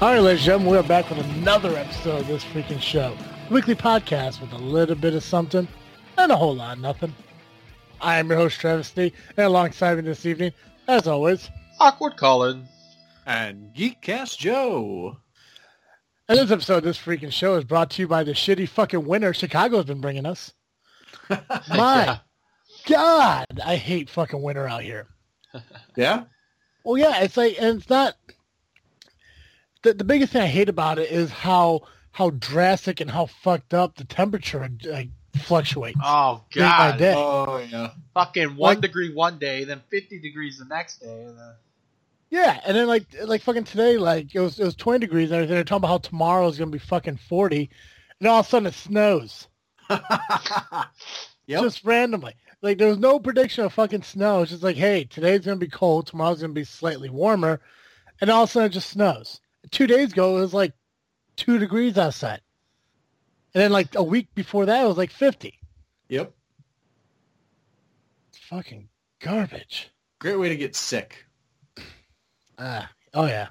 All right, ladies and gentlemen, we're back with another episode of this freaking show. Weekly podcast with a little bit of something and a whole lot of nothing. I am your host, Travis Travesty, and alongside me this evening, as always, Awkward Colin. And Geekcast Joe. and this episode of this freaking show is brought to you by the shitty fucking winter Chicago's been bringing us. My God, I hate fucking winter out here. Yeah? Well, yeah, it's like, and it's not. The, the biggest thing I hate about it is how how drastic and how fucked up the temperature like fluctuates. Oh Day by god. day. Oh, yeah. Fucking one Like- degree one day, then fifty degrees the next day. And then... Yeah, and then like like fucking today, like it was it was twenty degrees and. They're talking about how tomorrow is gonna be fucking forty, and all of a sudden it snows yep. just randomly. Like there was no prediction of fucking snow. It's just like, hey, today's gonna be cold, tomorrow's gonna be slightly warmer, and all of a sudden it just snows. Two days ago it was like two degrees outside, and then like a week before that it was like fifty. yep. It's fucking garbage. Great way to get sick. Ah, oh yeah,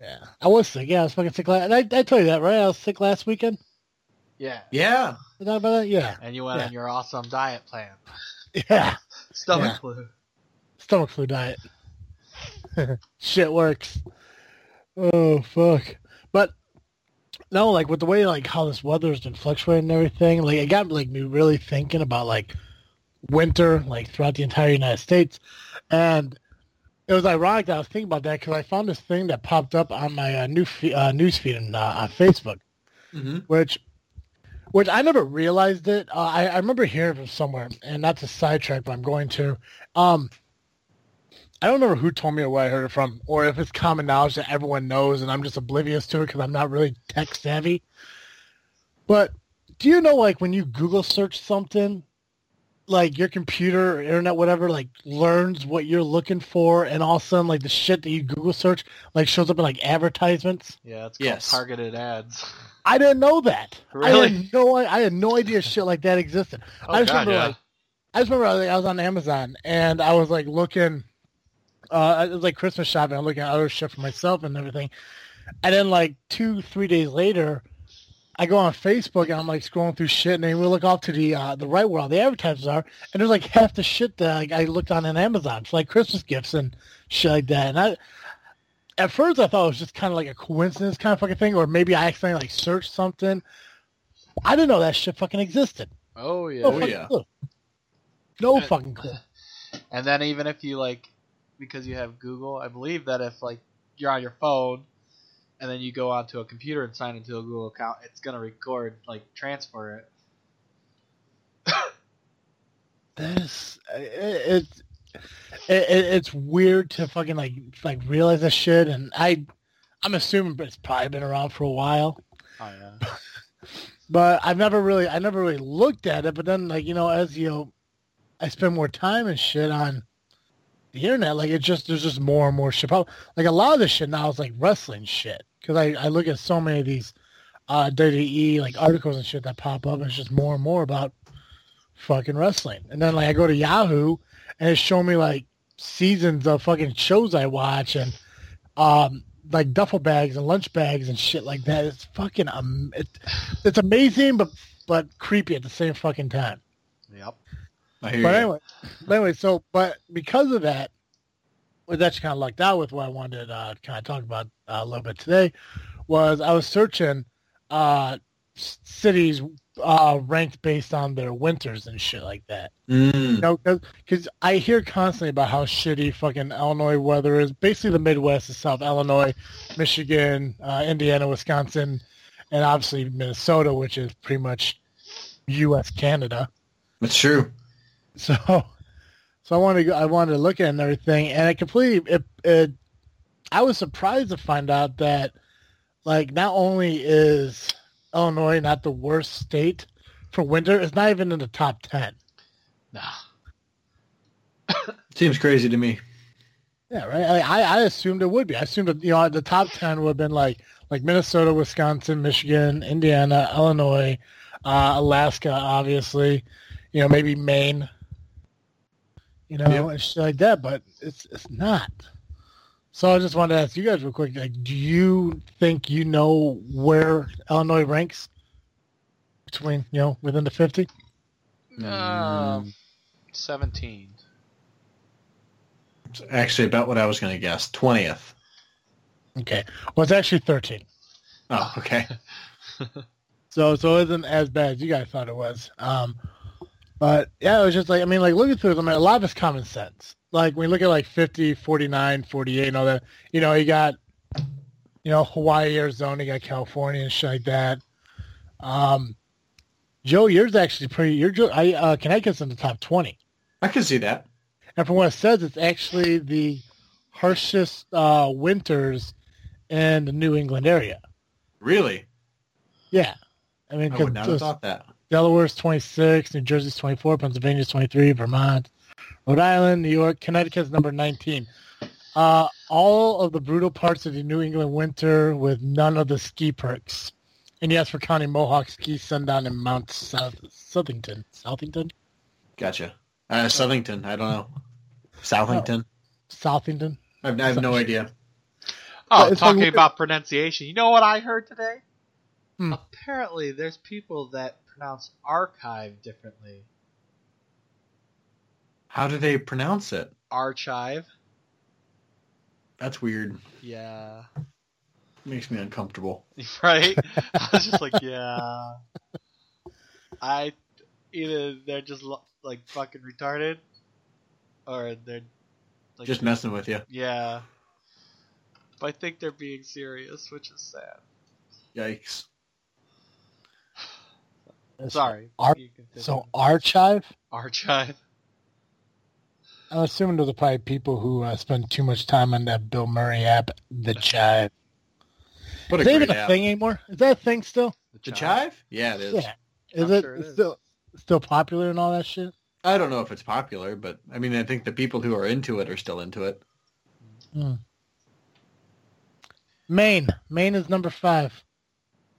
yeah. I was sick. Yeah, I was fucking sick. Last, I I told you that right? I was sick last weekend. Yeah. Yeah. Did about that? Yeah, And you went Yeah. on your awesome diet plan. yeah. Stomach Yeah. flu. Stomach flu diet. Shit works. Oh fuck. But no, like with the way like how this weather's been fluctuating and everything, like it got like me really thinking about like winter, like throughout the entire United States, and it was ironic that I was thinking about that because I found this thing that popped up on my uh, new fe- uh, news feed on, uh, on Facebook, Mm-hmm. which which I never realized it. Uh, I, I remember hearing from somewhere, and not to sidetrack, but I'm going to. Um, I don't remember who told me or where I heard it from, or if it's common knowledge that everyone knows, and I'm just oblivious to it because I'm not really tech savvy. But do you know, like, when you Google search something, like your computer or internet, whatever, like learns what you're looking for, and all of a sudden, like the shit that you Google search, like shows up in like advertisements. Yeah, it's called Yes. targeted ads. I didn't know that. I Really? had no, I had no idea shit like that existed. Oh, I just God, remember yeah. like, I just remember like, I was on Amazon and I was like looking, uh, it was like Christmas shopping. I'm looking at other shit for myself and everything. And then like two, three days later, I go on Facebook and I'm like scrolling through shit and then we look off to the uh, the right where all the advertisers are and there's like half the shit that like, I looked on in Amazon for like Christmas gifts and shit like that. And I, at first I thought it was just kind of like a coincidence kind of fucking thing or maybe I accidentally like searched something. I didn't know that shit fucking existed. Oh yeah. No Oh, yeah. clue. No Uh, fucking clue. And then even if you like, because you have Google, I believe that if like you're on your phone, and then you go onto a computer and sign into a Google account, it's gonna record like transfer it. This it, it's it, it, it's weird to fucking like like realize this shit, and I I'm assuming it's probably been around for a while, Oh yeah. but I've never really I never really looked at it. But then like you know as you know, I spend more time and shit on the internet, like it just there's just more and more shit. Like a lot of this shit now is like wrestling shit because I I look at so many of these uh WWE like articles and shit that pop up, and it's just more and more about fucking wrestling. And then like I go to Yahoo and it's showing me like seasons of fucking shows I watch and um like duffel bags and lunch bags and shit like that. It's fucking um it, it's amazing but but creepy at the same fucking time. Yep. I hear But you. anyway, but anyway, so but because of that, what that's kind of lucked out with what I wanted to uh, kind of talk about uh, a little bit today was I was searching uh, cities uh, ranked based on their winters and shit like that. You Mm. know, because I hear constantly about how shitty fucking Illinois weather is. Basically, the Midwest is South Illinois, Michigan, uh, Indiana, Wisconsin, and obviously Minnesota, which is pretty much U.S. Canada. That's true. So, so I wanted to go, I wanted to look at it and everything, and I completely it, it. I was surprised to find out that, like, not only is Illinois not the worst state for winter, it's not even in the top ten. Nah. Seems crazy to me. Yeah, right. I, I I assumed it would be. I assumed that, you know the top ten would have been like like Minnesota, Wisconsin, Michigan, Indiana, Illinois, uh, Alaska, obviously. You know, maybe Maine. You know, Yep. and shit like that. But it's it's not. So I just wanted to ask you guys real quick. Like, do you think you know where Illinois ranks between you know within the fifty? Um, seventeen. It's actually about what I was going to guess. 20th. Okay. Well, it's actually thirteen. Oh, okay. So so it isn't as bad as you guys thought it was. Um, but yeah, it was just like I mean, like looking through them, I mean, a lot of it's common sense. Like when you look at like 50, 49, 48, and all that, you know, you got you know Hawaii, Arizona, you got California and shit like that. Um, Joe, yours actually pretty. Your Joe, I uh, Connecticut's in the top twenty, I can see that. and from what it says, it's actually the harshest uh, winters in the New England area. Really? Yeah, I mean, I would not have thought that. Delaware's 26, New Jersey's 24, Pennsylvania's 23, Vermont, Rhode Island, New York, Connecticut's number 19. Uh, all of the brutal parts of the New England winter with none of the ski perks. And yes, for counting Mohawk Ski Sundown in Mount South Southington. Southington? Gotcha. Uh, Southington. I don't know. Southington. Southington? I have, I have no idea. Oh, it's talking about pronunciation. You know what I heard today? Hmm. Apparently, there's people that pronounce archive differently. How do they pronounce it? Archive. That's weird. Yeah. Makes me uncomfortable. Right? I was just like, yeah. I either they're just like fucking retarded, or they're like Just messing with you. yeah. But I think they're being serious, which is sad. Yikes. Sorry. Ar- So. Archive? archive. I'm assuming those are probably people who uh, spend too much time on that Bill Murray app, The Chive. What a Is that great even a app. thing anymore? Is that a thing still? The Chive? Yeah, it is. Yeah. Is I'm it sure it is. still still popular and all that shit? I don't know if it's popular, but I mean, I think the people who are into it are still into it. Maine. Maine is number five.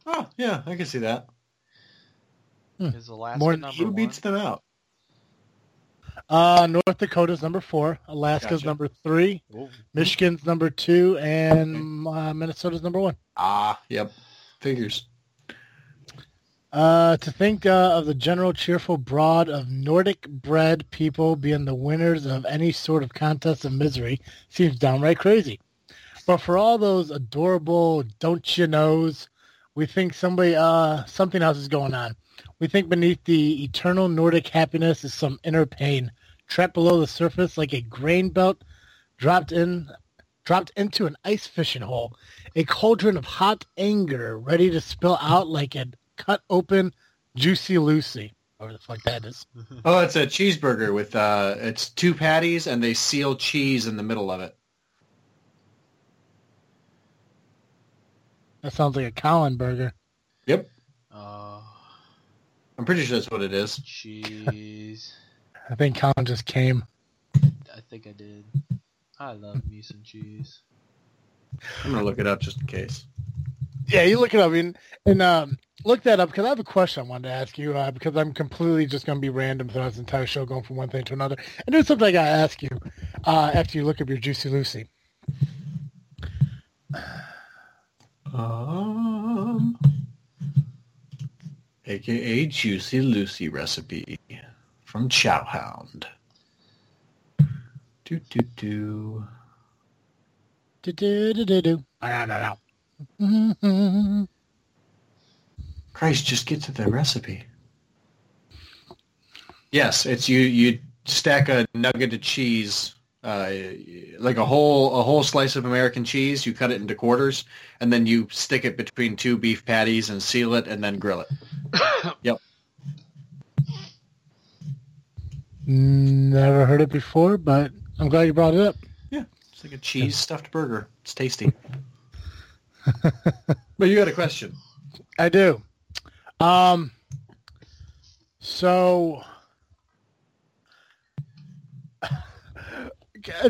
Oh, yeah, I can see that. Is Alaska More than number Who one? beats them out? Uh, North Dakota's number four. Alaska's Gotcha. number three. Ooh. Michigan's number two, and uh, Minnesota's number one. Ah, yep. Figures. Uh, to think uh, of the general cheerful broad of Nordic-bred people being the winners of any sort of contest of misery seems downright crazy. But for all those adorable don't you knows, we think somebody uh something else is going on. We think beneath the eternal Nordic happiness is some inner pain, trapped below the surface like a grain belt dropped in dropped into an ice fishing hole, a cauldron of hot anger ready to spill out like a cut open juicy Lucy. Whatever the fuck that is. Oh, it's a cheeseburger with uh, it's two patties and they seal cheese in the middle of it. That sounds like a Colin burger. Yep, Oh, I'm pretty sure that's what it is. cheese. I think Colin just came. I think I did. I love me some cheese. I'm gonna look it up just in case. Yeah, you look it up and, and um, look that up because I have a question I wanted to ask you uh, because I'm completely just going to be random throughout this entire show going from one thing to another. And there's something I got to ask you uh, after you look up your Juicy Lucy. Um, AKA Juicy Lucy recipe from Chowhound. Do do do. Do do do do do. I don't know. Christ, just get to the recipe. Yes, it's you. You stack a nugget of cheese, uh, like a whole a whole slice of American cheese. You cut it into quarters, and then you stick it between two beef patties and seal it, and then grill it. Yep. Never heard it before, but I'm glad you brought it up. Yeah, it's like a cheese stuffed burger. It's tasty. but you got a question? I do. Um. So,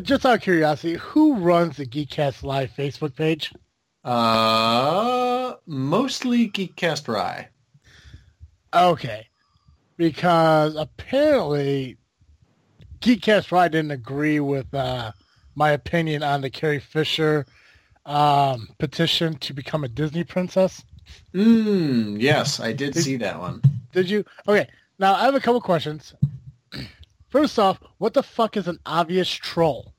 just out of curiosity, who runs the Geekcast Live Facebook page? Uh, mostly Geekcast Rye. Okay, because apparently Geekcast Ride didn't agree with uh, my opinion on the Carrie Fisher um, petition to become a Disney princess. Mm, yes, I did see that one. Did you? Okay. Now I have a couple questions. First off, what the fuck is an obvious troll?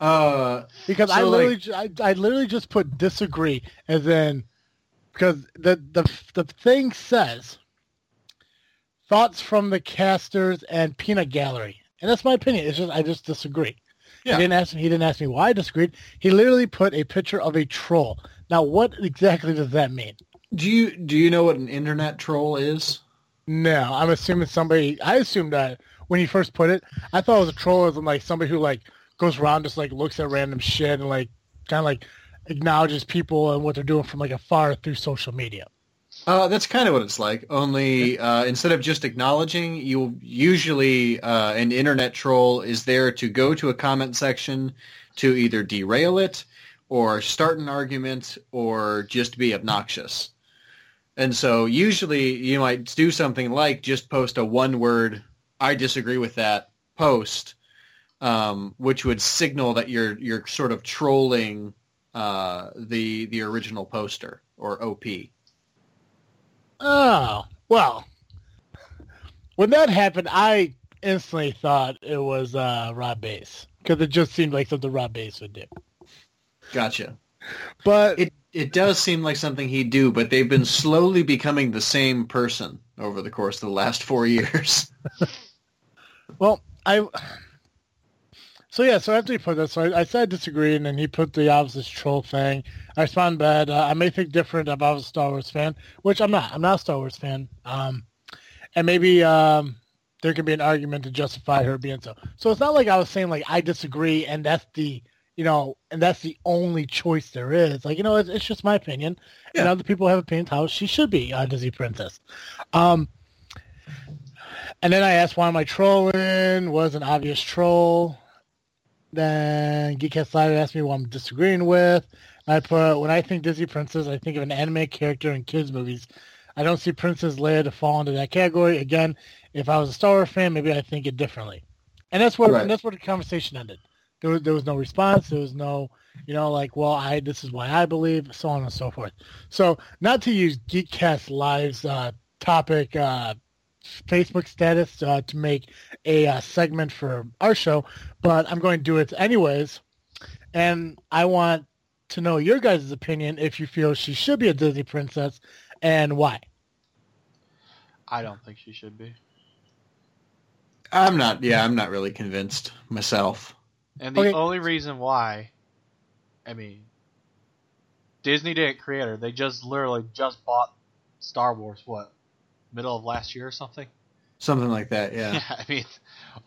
Uh, Because I literally, like- I, I literally just put disagree as in because the the the thing says thoughts from the casters and peanut gallery, and that's my opinion. It's just I just disagree. Yeah. He didn't ask me. He didn't ask me why I disagreed. He literally put a picture of a troll. Now, what exactly does that mean? do you do you know what an internet troll is? No, I'm assuming somebody. I assumed that when you first put it, I thought it was a troll as in like somebody who like goes around just like looks at random shit and like kind of like acknowledges people and what they're doing from like afar through social media. Uh, that's kind of what it's like. Only uh, instead of just acknowledging, you usually uh, an internet troll is there to go to a comment section to either derail it or start an argument or just be obnoxious. And so usually you might do something like just post a one word "I disagree with that" post, um, which would signal that you're you're sort of trolling uh, the the original poster or OP. Oh well, when that happened, I instantly thought it was uh, Rob Bass because it just seemed like something Rob Bass would do. Gotcha. But It it does seem like something he'd do, but they've been slowly becoming the same person over the course of the last four years. Well, I. So yeah, so after he put that, so I, I said I disagree, and then he put the obvious troll thing. I responded that uh, I may think different was a Star Wars fan, which I'm not. I'm not a Star Wars fan. Um, and maybe um, there could be an argument to justify her being so. So it's not like I was saying like I disagree, and that's the you know, and that's the only choice there is. Like you know, it's, it's just my opinion, and other people have opinions how she should be a Disney princess. Um, and then I asked why am I trolling? Was an obvious troll. Then Geekcat Slider asked me what I'm disagreeing with. I put when I think Disney princess, I think of an anime character in kids movies. I don't see Princess Leia to fall into that category. Again, if I was a Star Wars fan, maybe I think it differently. And that's where Right. and that's where the conversation ended. There was there was no response. There was no, you know, like, well, I this is why I believe, so on and so forth. So not to use Geekcast Live's uh, topic uh, Facebook status uh, to make a uh, segment for our show, but I'm going to do it anyways. And I want to know your guys' opinion if you feel she should be a Disney princess and why. I don't think she should be. I'm not. Yeah, I'm not really convinced myself. And the Okay. only reason why, I mean, Disney didn't create her. They just literally just bought Star Wars. What, middle of last year or something? Something like that. Yeah. I mean,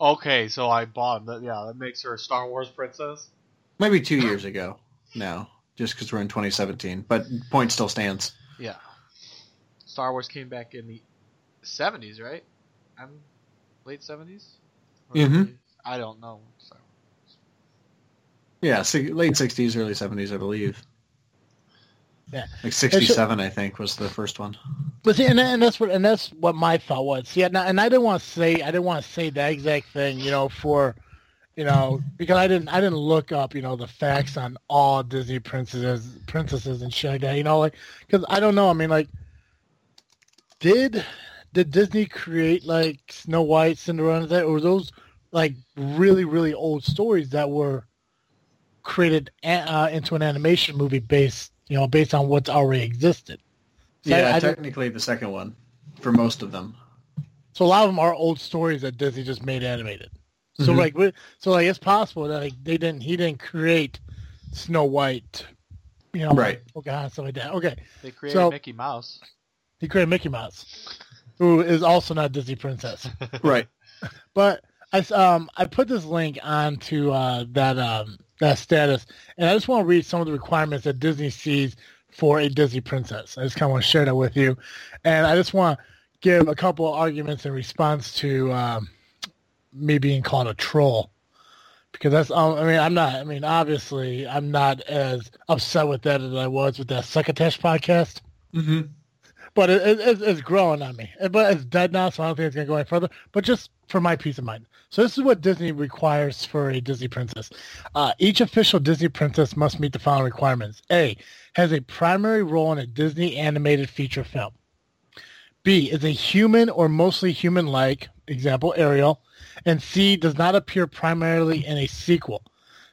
okay, so I bought that. Yeah, that makes her a Star Wars princess. Maybe two years ago now, just because we're in 2017. But point still stands. Yeah. Star Wars came back in the seventies, right? I'm late 70s Mm-hmm. I don't know. Star Wars. Yeah, late 60s, early 70s, I believe. Yeah. Like 67, I think, was the first one. But see, and, and that's what and that's what my thought was. See, and I, and I didn't want to say I didn't want to say that exact thing, you know, for you know, because I didn't I didn't look up, you know, the facts on all Disney princesses princesses and shit like that, you know, like because I don't know. I mean, like, did did Disney create like Snow White, Cinderella, that or those like really really old stories that were created a- uh, into an animation movie based, you know, based on what's already existed? So Yeah, I don't- technically the second one for most of them. So a lot of them are old stories that Disney just made animated. So Mhm. like, so like, it's possible that like they didn't, he didn't create Snow White, you know, Right. Pocahontas, stuff like that. Okay, They created So- Mickey Mouse. he created Mickey Mouse, who is also not Disney princess. Right. But I um I put this link onto uh, that um that status, and I just want to read some of the requirements that Disney sees for a Disney princess. I just kind of want to share that with you, and I just want to give a couple of arguments in response to um, me being called a troll. Because that's, um, I mean, I'm not, I mean, obviously, I'm not as upset with that as I was with that Succotash podcast. Mm-hmm. but it, it, it's, it's growing on me. But it's dead now, so I don't think it's gonna go any further. But just for my peace of mind. So this is what Disney requires for a Disney princess. Uh, each official Disney princess must meet the following requirements: A has a primary role in a Disney animated feature film. B is a human or mostly human-like, example Ariel, and C does not appear primarily in a sequel.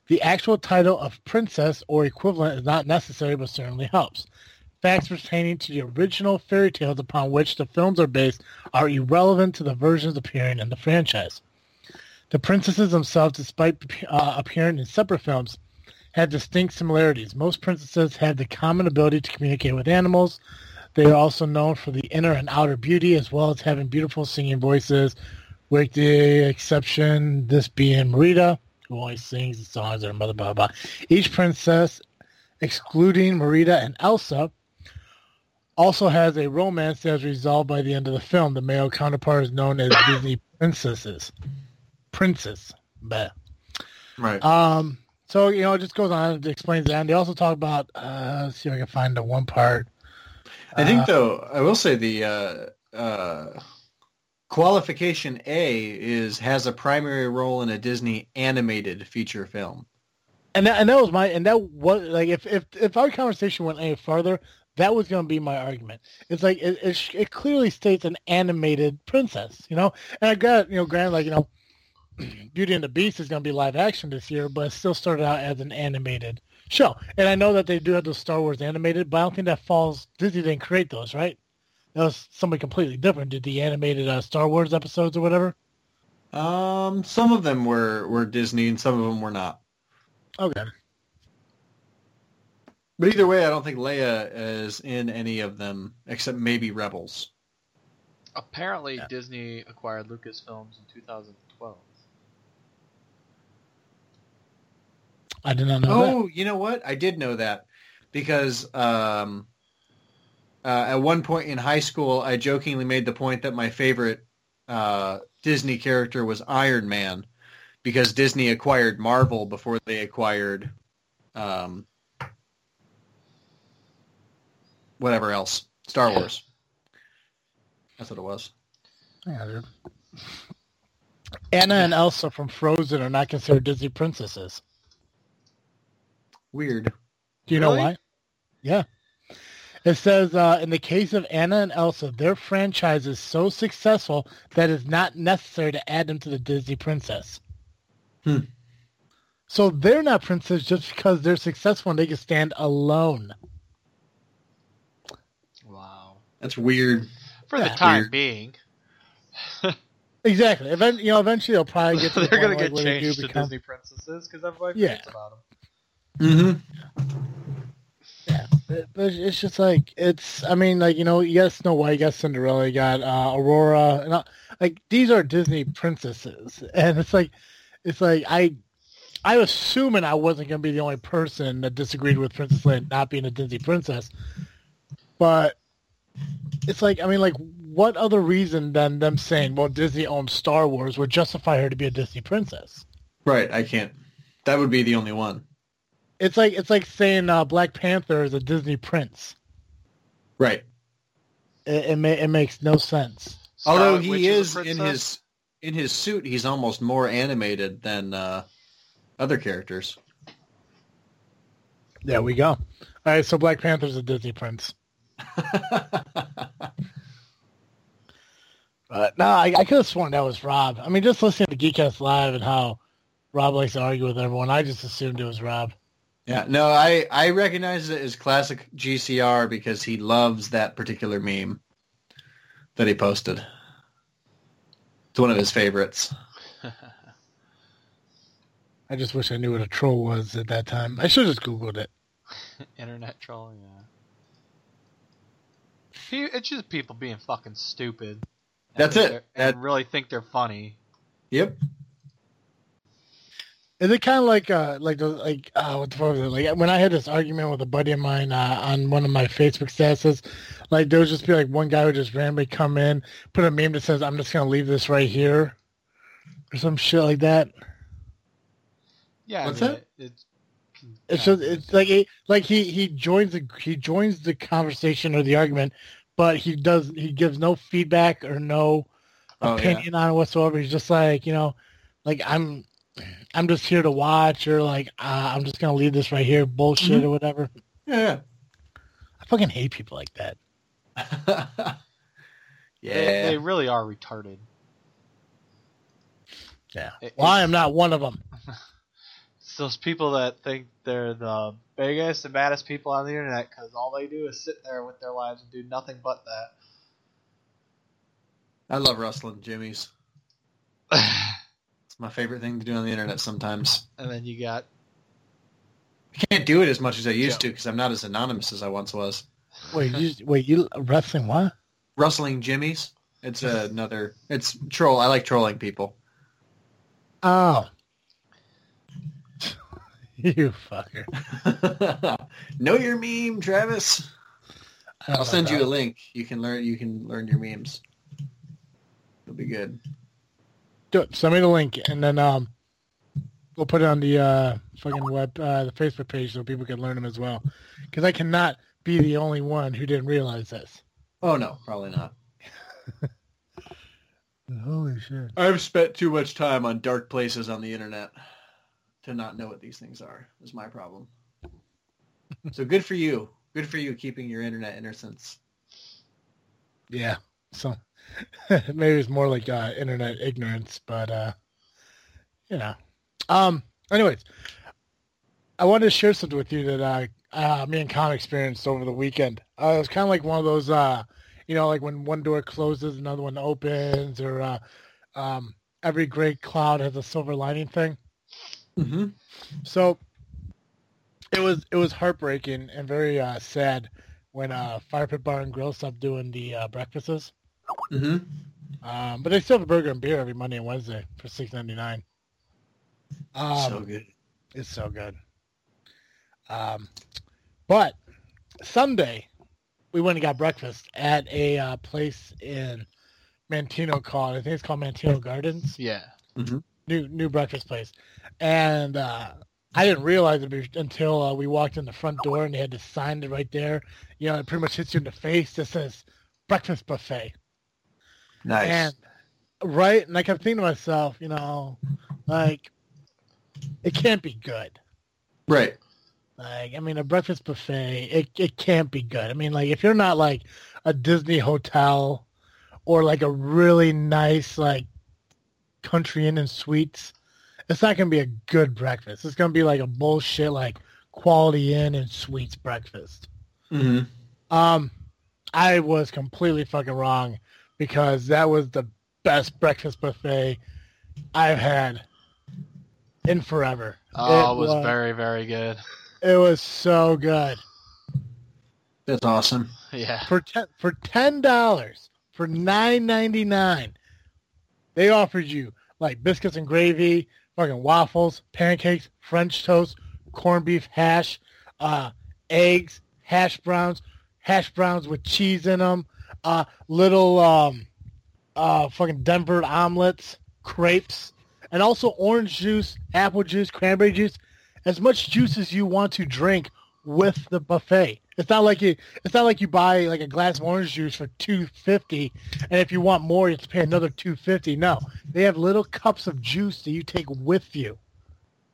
The actual title of princess or equivalent is not necessary, but certainly helps. Facts pertaining to the original fairy tales upon which the films are based are irrelevant to the versions appearing in the franchise. The princesses themselves, despite uh, appearing in separate films, had distinct similarities. Most princesses had the common ability to communicate with animals. They are also known for the inner and outer beauty, as well as having beautiful singing voices, with the exception this being Merida, who only sings the songs of her mother, blah, blah, blah. Each princess, excluding Merida and Elsa, also has a romance that is resolved by the end of the film. The male counterpart is known as Disney princesses. Princess. Bleh. Right. Um, so, you know, it just goes on and explains that. And they also talk about, uh, let's see if I can find the one part. I think Uh, though I will say the uh, uh, qualification A is has a primary role in a Disney animated feature film. and that, and that was my, and that was like, if, if, if our conversation went any further, that was going to be my argument. It's like, it, it, it clearly states an animated princess, you know? And I got, you know, granted, like, you know, Beauty and the Beast is going to be live action this year, but it still started out as an animated show. And I know that they do have the Star Wars animated, but I don't think that falls. Disney didn't create those, right? That was somebody completely different. Did the animated uh, Star Wars episodes or whatever? Um, some of them were were Disney and some of them were not. Okay. But either way, I don't think Leia is in any of them except maybe Rebels. Apparently, Yeah. Disney acquired Lucasfilms in 2012. I did not know that. Oh, you know what? I did know that because um, uh, at one point in high school, I jokingly made the point that my favorite uh, Disney character was Iron Man because Disney acquired Marvel before they acquired um, whatever else, Star Wars. That's what it was. Yeah, dude. Anna and Elsa from Frozen are not considered Disney princesses. Weird. Do you know why? Yeah. It says, uh, in the case of Anna and Elsa, their franchise is so successful that it's not necessary to add them to the Disney princess. Hmm. So they're not princess just because they're successful and they can stand alone. Wow. That's weird. For the Yeah. time Weird. being, Exactly. Event, you know, eventually they'll probably get to the they're gonna get do changed to become- Disney princesses because everybody Yeah. forgets about them. Mm-hmm. But but it's just like it's. I mean, like you know, you got Snow White, you got Cinderella, you got uh, Aurora, and uh, like these are Disney princesses, and it's like, it's like I, I was assuming I wasn't gonna be the only person that disagreed with Princess Leia not being a Disney princess, but it's like I mean, like what other reason than them saying, well, Disney owns Star Wars would justify her to be a Disney princess? Right. I can't. That would be the only one. It's like it's like saying uh, Black Panther is a Disney prince. Right. It it, ma- it makes no sense. Although Scarlet Witch he a is in princess? his in his suit, he's almost more animated than uh, other characters. There we go. All right, so Black Panther's a Disney prince. But no, I, I could have sworn that was Rob. I mean, just listening to Geekcast Live and how Rob likes to argue with everyone, I just assumed it was Rob. Yeah, no, I I recognize it as classic GCR because he loves that particular meme that he posted. It's one of his favorites. I just wish I knew what a troll was at that time. I should have just Googled it. Internet trolling, yeah. It's just people being fucking stupid. That's it. That- And really think they're funny. Yep. Is it kind of like uh like the like uh what the fuck was it like when I had this argument with a buddy of mine uh, on one of my Facebook statuses, like there would just be like one guy would just randomly come in, put a meme that says I'm just gonna leave this right here, or some shit like that. Yeah, What's I mean, that? It, it's It's just it's like he like he he joins the he joins the conversation or the argument but he does he gives no feedback or no Oh, yeah. opinion on it whatsoever. He's just like you know, like I'm I'm just here to watch or like uh, I'm just gonna leave this right here, bullshit Mhm. or whatever. Yeah. I fucking hate people like that. yeah. They, they really are retarded. Yeah. It- Well, I am not one of them. It's those people that think they're the biggest and baddest people on the internet because all they do is sit there with their lives and do nothing but that. I love rustling jimmies. that. It's my favorite thing to do on the internet sometimes. and then you got I can't do it as much as I used Joe. to because I'm not as anonymous as I once was. Wait, you wait, you wrestling what? Rustling jimmies. It's another. It's troll. I like trolling people. Oh. you fucker. know your meme, Travis. I don't I'll send you a link. You can learn. You can learn your memes. It'll be good. Do it. Send me the link, and then um, we'll put it on the uh fucking web, uh, the Facebook page, so people can learn them as well. Because I cannot be the only one who didn't realize this. Oh no, probably not. Holy shit! I've spent too much time on dark places on the internet to not know what these things are. Is my problem. so good for you. Good for you keeping your internet innocence. Yeah. So maybe it's more like uh, internet ignorance, but uh, you know. Um. Anyways, I wanted to share something with you that uh, uh me and Con experienced over the weekend. Uh, it was kind of like one of those, uh, you know, like when one door closes, another one opens, or uh, um, every great cloud has a silver lining thing. Mm-hmm. So it was it was heartbreaking and very uh, sad when uh, Fire Pit Bar and Grill stopped doing the uh, breakfasts. Mm-hmm. Um, but they still have a burger and beer every Monday and Wednesday for six ninety nine. Um, so good. It's so good. Um, but Sunday we went and got breakfast at a uh, place in Manteno called I think it's called Manteno Gardens. yeah. New new breakfast place, and uh, I didn't realize it until uh, we walked in the front door and they had to sign it right there. You know, it pretty much hits you in the face that says breakfast buffet. Nice. And right, and I kept thinking to myself, you know, like it can't be good. right. Like, I mean, a breakfast buffet, it it can't be good. I mean, like if you're not like a Disney hotel or like a really nice like country inn and suites, it's not gonna be a good breakfast. It's gonna be like a bullshit like quality inn and suites breakfast. Mm-hmm. Um, I was completely fucking wrong because that was the best breakfast buffet I've had in forever. Oh, it was very, very good. It was so good That's awesome. Yeah. for ten for ten dollars for nine ninety nine. They offered you like biscuits and gravy, fucking waffles, pancakes, French toast, corned beef hash, uh, eggs, hash browns, hash browns with cheese in them, uh, little um, uh, fucking Denver omelets, crepes, and also orange juice, apple juice, cranberry juice, as much juice as you want to drink with the buffet. It's not like you it's not like you buy like a glass of orange juice for two fifty and if you want more you have to pay another two fifty. No. They have little cups of juice that you take with you.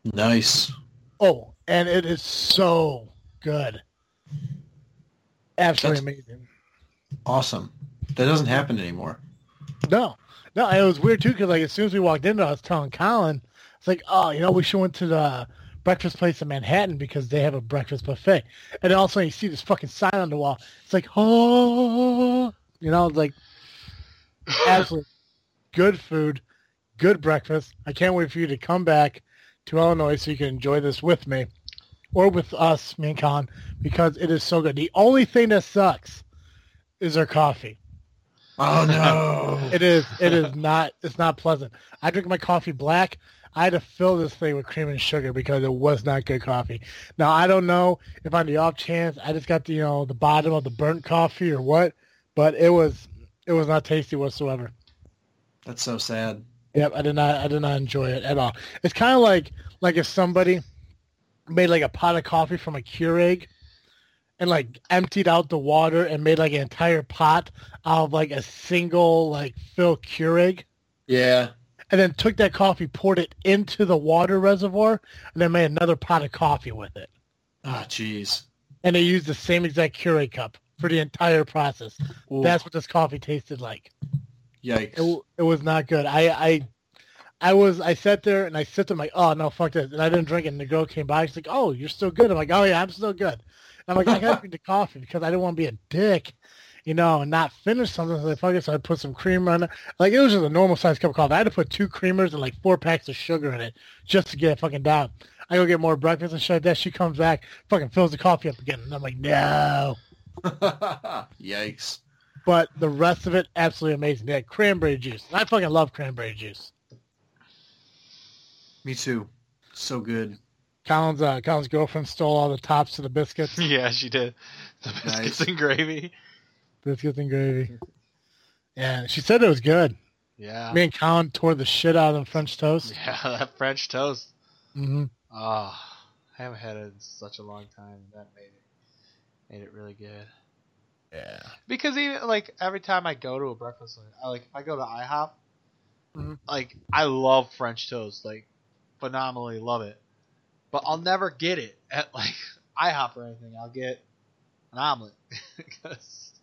Nice. Oh, and it is so good. Absolutely amazing. Awesome. That doesn't happen anymore. No, no, it was weird too because like as soon as we walked in, I was telling Colin, it's like, oh, you know, we should went to the breakfast place in Manhattan because they have a breakfast buffet, and all of a sudden you see this fucking sign on the wall. It's like, oh, you know, it's like absolute good food, good breakfast. I can't wait for you to come back to Illinois so you can enjoy this with me or with us, me and Colin, because it is so good. The only thing that sucks is their coffee. Oh no. It is. It is not. It's not pleasant. I drink my coffee black. I had to fill this thing with cream and sugar because it was not good coffee. Now I don't know if on the off chance I just got the you know the bottom of the burnt coffee or what, but it was it was not tasty whatsoever. That's so sad. Yep, I did not. I did not enjoy it at all. It's kind of like like if somebody made like a pot of coffee from a Keurig, and like emptied out the water and made like an entire pot out of like a single like fill Keurig, Yeah. and then took that coffee, poured it into the water reservoir, and then made another pot of coffee with it. Oh, jeez. And they used the same exact Keurig cup for the entire process. Ooh, That's what this coffee tasted like. Yikes. It, it was not good. I, I, I was, I sat there and I sipped. I'm like, oh no, fuck this. And I didn't drink it. And the girl came by. She's like, oh, you're still good. I'm like, oh yeah, I'm still good. I'm like, I gotta drink the coffee because I didn't want to be a dick, you know, and not finish something. So I fuck it. So I put some creamer on it. Like it was just a normal sized cup of coffee. I had to put two creamers and like four packs of sugar in it just to get it fucking down. I go get more breakfast and shit like that. She comes back, fucking fills the coffee up again. And I'm like, no. Yikes. But the rest of it, absolutely amazing. They had cranberry juice. I fucking love cranberry juice. Me too. So good. Colin's uh, Colin's girlfriend stole all the tops to the biscuits, yeah, she did. The biscuits Nice. and gravy. biscuits and gravy. Yeah, she said it was good. Yeah. Me and Colin tore the shit out of them French toast. Yeah, that French toast. Mm-hmm. Oh, I haven't had it in such a long time. That made it made it really good. Yeah. Because even like every time I go to a breakfast, I like if I go to IHOP, Mhm. like I love French toast, like phenomenally love it. But I'll never get it at like IHOP or anything. I'll get an omelet because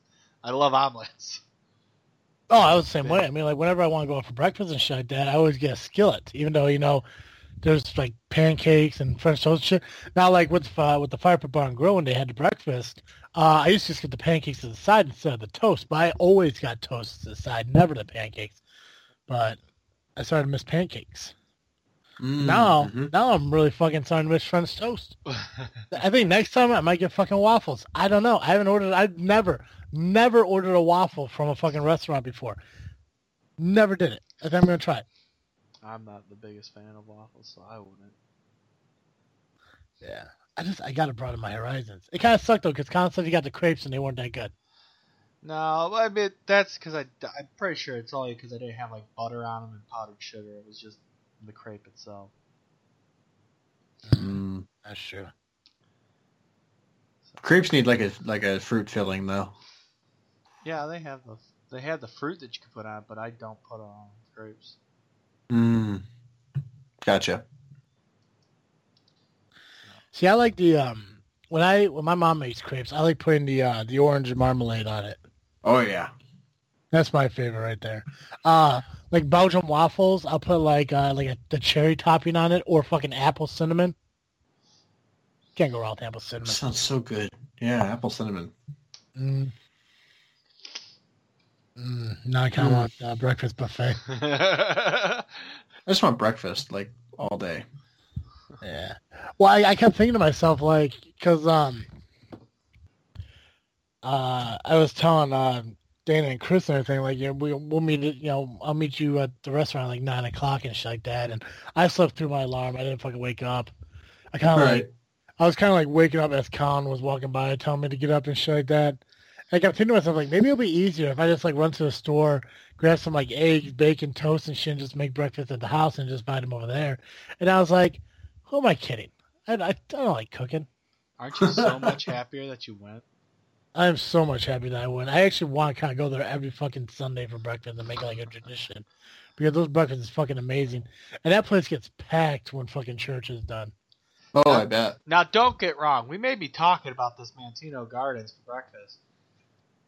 I love omelets. Oh, I was the same way. I mean, like whenever I want to go out for breakfast and shit like that, I always get a skillet, even though you know there's like pancakes and French toast and shit. Now, like with uh, with the Fire Pit Bar and Grill when they had the breakfast, uh, I used to just get the pancakes to the side instead of the toast. But I always got toast to the side, never the pancakes. But I started to miss pancakes. Mm, Now, mhm. now I'm really fucking starting to miss French toast. I think next time I might get fucking waffles. I don't know. I haven't ordered. I've never, never ordered a waffle from a fucking restaurant before. Never did it. I think I'm gonna try it. I'm not the biggest fan of waffles, so I wouldn't. Yeah. I just I gotta broaden my horizons. It kind of sucked though because Colin said he got the crepes and they weren't that good. No, I mean that's because I I'm pretty sure it's only because I didn't have like butter on them and powdered sugar. It was just the crepe itself. Mm. That's true. Crepes need like a like a fruit filling though. Yeah, they have the they have the fruit that you can put on, but I don't put on crepes. Mm. Gotcha. See, I like the um when I when my mom makes crepes, I like putting the uh the orange marmalade on it. Oh yeah. That's my favorite right there. Uh like Belgian waffles, I'll put like uh like a, the cherry topping on it or fucking apple cinnamon. Can't go wrong with apple cinnamon. Sounds so good. Yeah, apple cinnamon. Mm. Mm, now I kind of Mm. want uh, breakfast buffet. I just want breakfast like all day. Yeah. Well, I, I kept thinking to myself, like, because um, uh, I was telling uh, Dana and Chris and everything, like, yeah, we, we'll meet, at, you know, I'll meet you at the restaurant like nine o'clock and shit like that. And I slept through my alarm. I didn't fucking wake up. I kind of like, I was kind of like waking up as Colin was walking by, telling me to get up and shit like that. I kept thinking to myself, like, maybe it'll be easier if I just like run to the store, grab some like eggs, bacon, toast, and shit, and just make breakfast at the house and just buy them over there. And I was like, who am I kidding? I, I, I don't like cooking. Aren't you so much happier that you went? I'm so much happy that I went. I actually want to kind of go there every fucking Sunday for breakfast and make it like a tradition. Because those breakfasts is fucking amazing. And that place gets packed when fucking church is done. Oh, I bet. Now, don't get wrong. We may be talking about this Manteno Gardens for breakfast,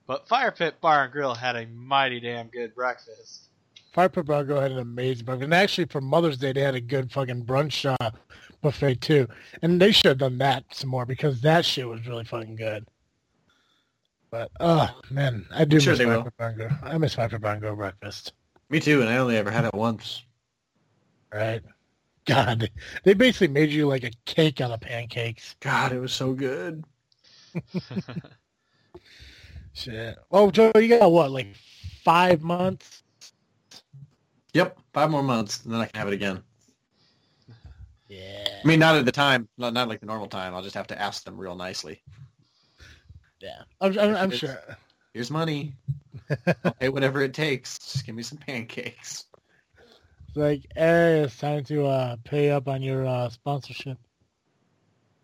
but Fire Pit Bar and Grill had a mighty damn good breakfast. Fire Pit Bar and Grill had an amazing breakfast. And actually for Mother's Day, they had a good fucking brunch uh, buffet too. And they should have done that some more because that shit was really fucking good. But, oh, man, I do Sure miss they Fire will. Pit Bar and Grill. I miss Fire Pit Bar breakfast. Me too, and I only ever had it once. Right? God, they, they basically made you like a cake out of pancakes. God, it was so good. Shit. Oh, Joe, you got what, like five months? Yep, five more months, and then I can have it again. Yeah. I mean, not at the time, not not like the normal time. I'll just have to ask them real nicely. Yeah. I'm, I'm, I'm sure. Here's money. I'll pay whatever it takes. Just give me some pancakes. It's like, hey, it's time to uh, pay up on your uh, sponsorship.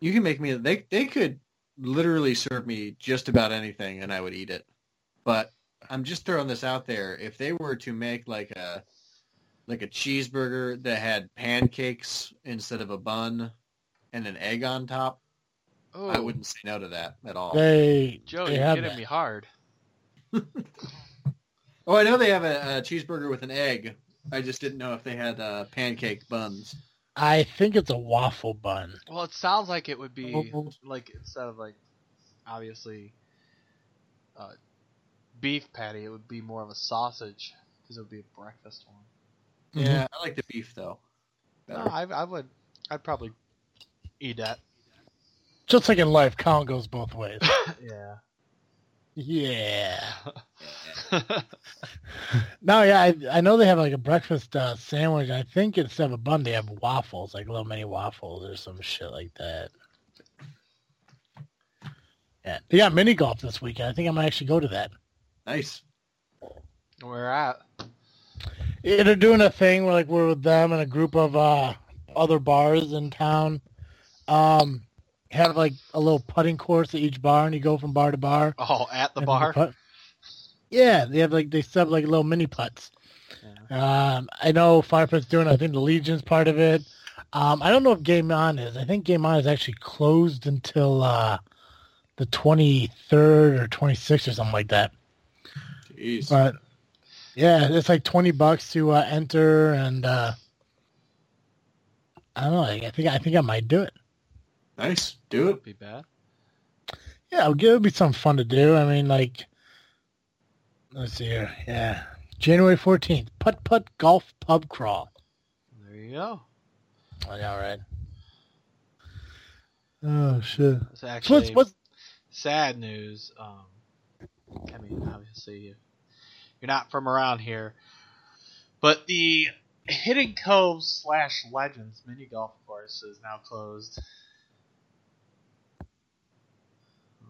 You can make me. They they could literally serve me just about anything and I would eat it. But I'm just throwing this out there. If they were to make like a like a cheeseburger that had pancakes instead of a bun and an egg on top, Oh, I wouldn't say no to that at all. They Joe, they you're getting that. me hard. Oh, I know they have a, a cheeseburger with an egg. I just didn't know if they had uh, pancake buns. I think it's a waffle bun. Well, it sounds like it would be Oh. like instead of like obviously uh, beef patty, it would be more of a sausage because it would be a breakfast one. Yeah, I like the beef though. No, I, I would, I'd probably eat that. Just like in life, count goes both ways. yeah. yeah. No, yeah, I, I know they have like a breakfast uh, sandwich. I think instead of a bun, they have waffles, like little mini waffles or some shit like that. Yeah, they got mini golf this weekend. I think I might actually go to that. Nice. Where at? Yeah, they're doing a thing where like we're with them and a group of uh, other bars in town. Um, have like a little putting course at each bar, and you go from bar to bar. Oh, at the bar. putt. Yeah, they have like they set up like little mini putts. Yeah. Um, I know Firefox doing. I think the Legion's part of it. Um, I don't know if Game On is. I think Game On is actually closed until uh, the twenty third or twenty sixth or something like that. Jeez. But yeah, it's like twenty bucks to uh, enter, and uh, I don't know. I think I think I might do it. Nice. Do it. Be bad. Yeah, it'll be something fun to do. I mean, like, let's see here. Yeah, January fourteenth, putt putt golf pub crawl. There you go. I know, right? Oh shit! It's actually what's what's sad news. Um, I mean, obviously you're not from around here, but the Hidden Cove slash Legends mini golf course is now closed.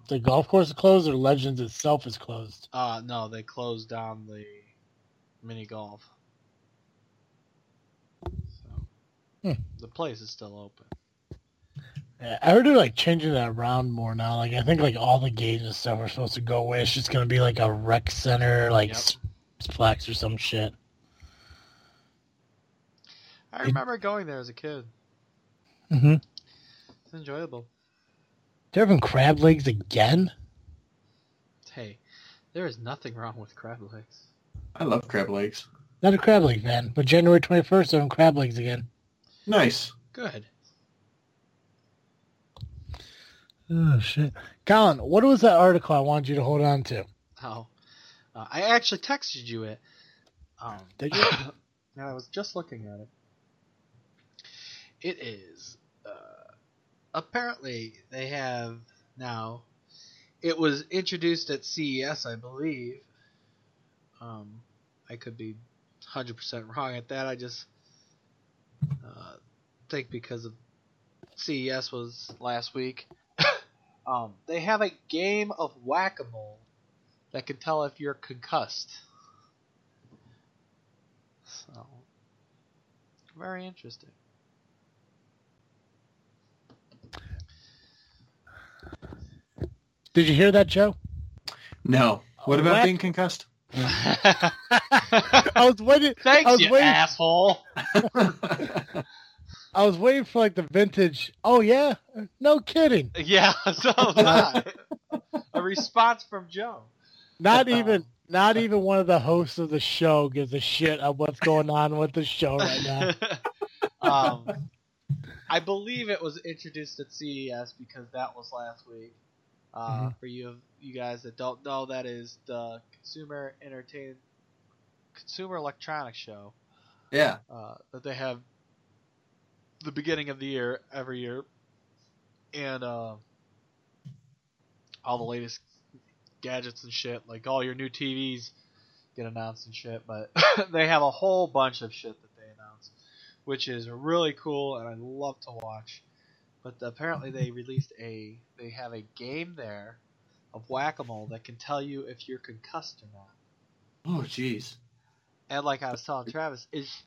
The golf course is closed or Legends itself is closed? Uh, no, they closed down the mini golf. So Hmm. the place is still open. Yeah, I heard they're like changing that around more now. Like I think like all the games and stuff are supposed to go away. It's just gonna be like a rec center, like Yep. or some shit. I remember going there as a kid. Mm-hmm. It's enjoyable. They're having crab legs again. Hey, there is nothing wrong with crab legs. I love crab legs. Not a crab leg fan, but January twenty first they're having crab legs again. Nice. Good. Oh shit, Colin, what was that article I wanted you to hold on to? Oh, uh, I actually texted you it. Um, Did you? and I was just looking at it. It is. Apparently, they have now. It was introduced at CES, I believe. Um, I could be 100% wrong at that. I just uh, think because of CES was last week. um, they have a game of whack a mole that can tell if you're concussed. So, very interesting. Did you hear that, Joe? No. What about What? being concussed? I was waiting. Thanks, I was you waiting. asshole. I was waiting for like the vintage. Oh yeah, no kidding. Yeah, so was I. a response from Joe. Not even, not even one of the hosts of the show gives a shit of what's going on with the show right now. um, I believe it was introduced at CES because that was last week. Uh, Mhm. For you, you guys that don't know, that is the Consumer Entertain, Consumer Electronics Show yeah. uh, that they have the beginning of the year every year, and uh, all the latest gadgets and shit, like all your new TVs get announced and shit. But they have a whole bunch of shit that they announce, which is really cool, and I love to watch. But apparently, they released a they have a game there of whack a mole that can tell you if you're concussed or not Oh, jeez. and like I was telling Travis, it's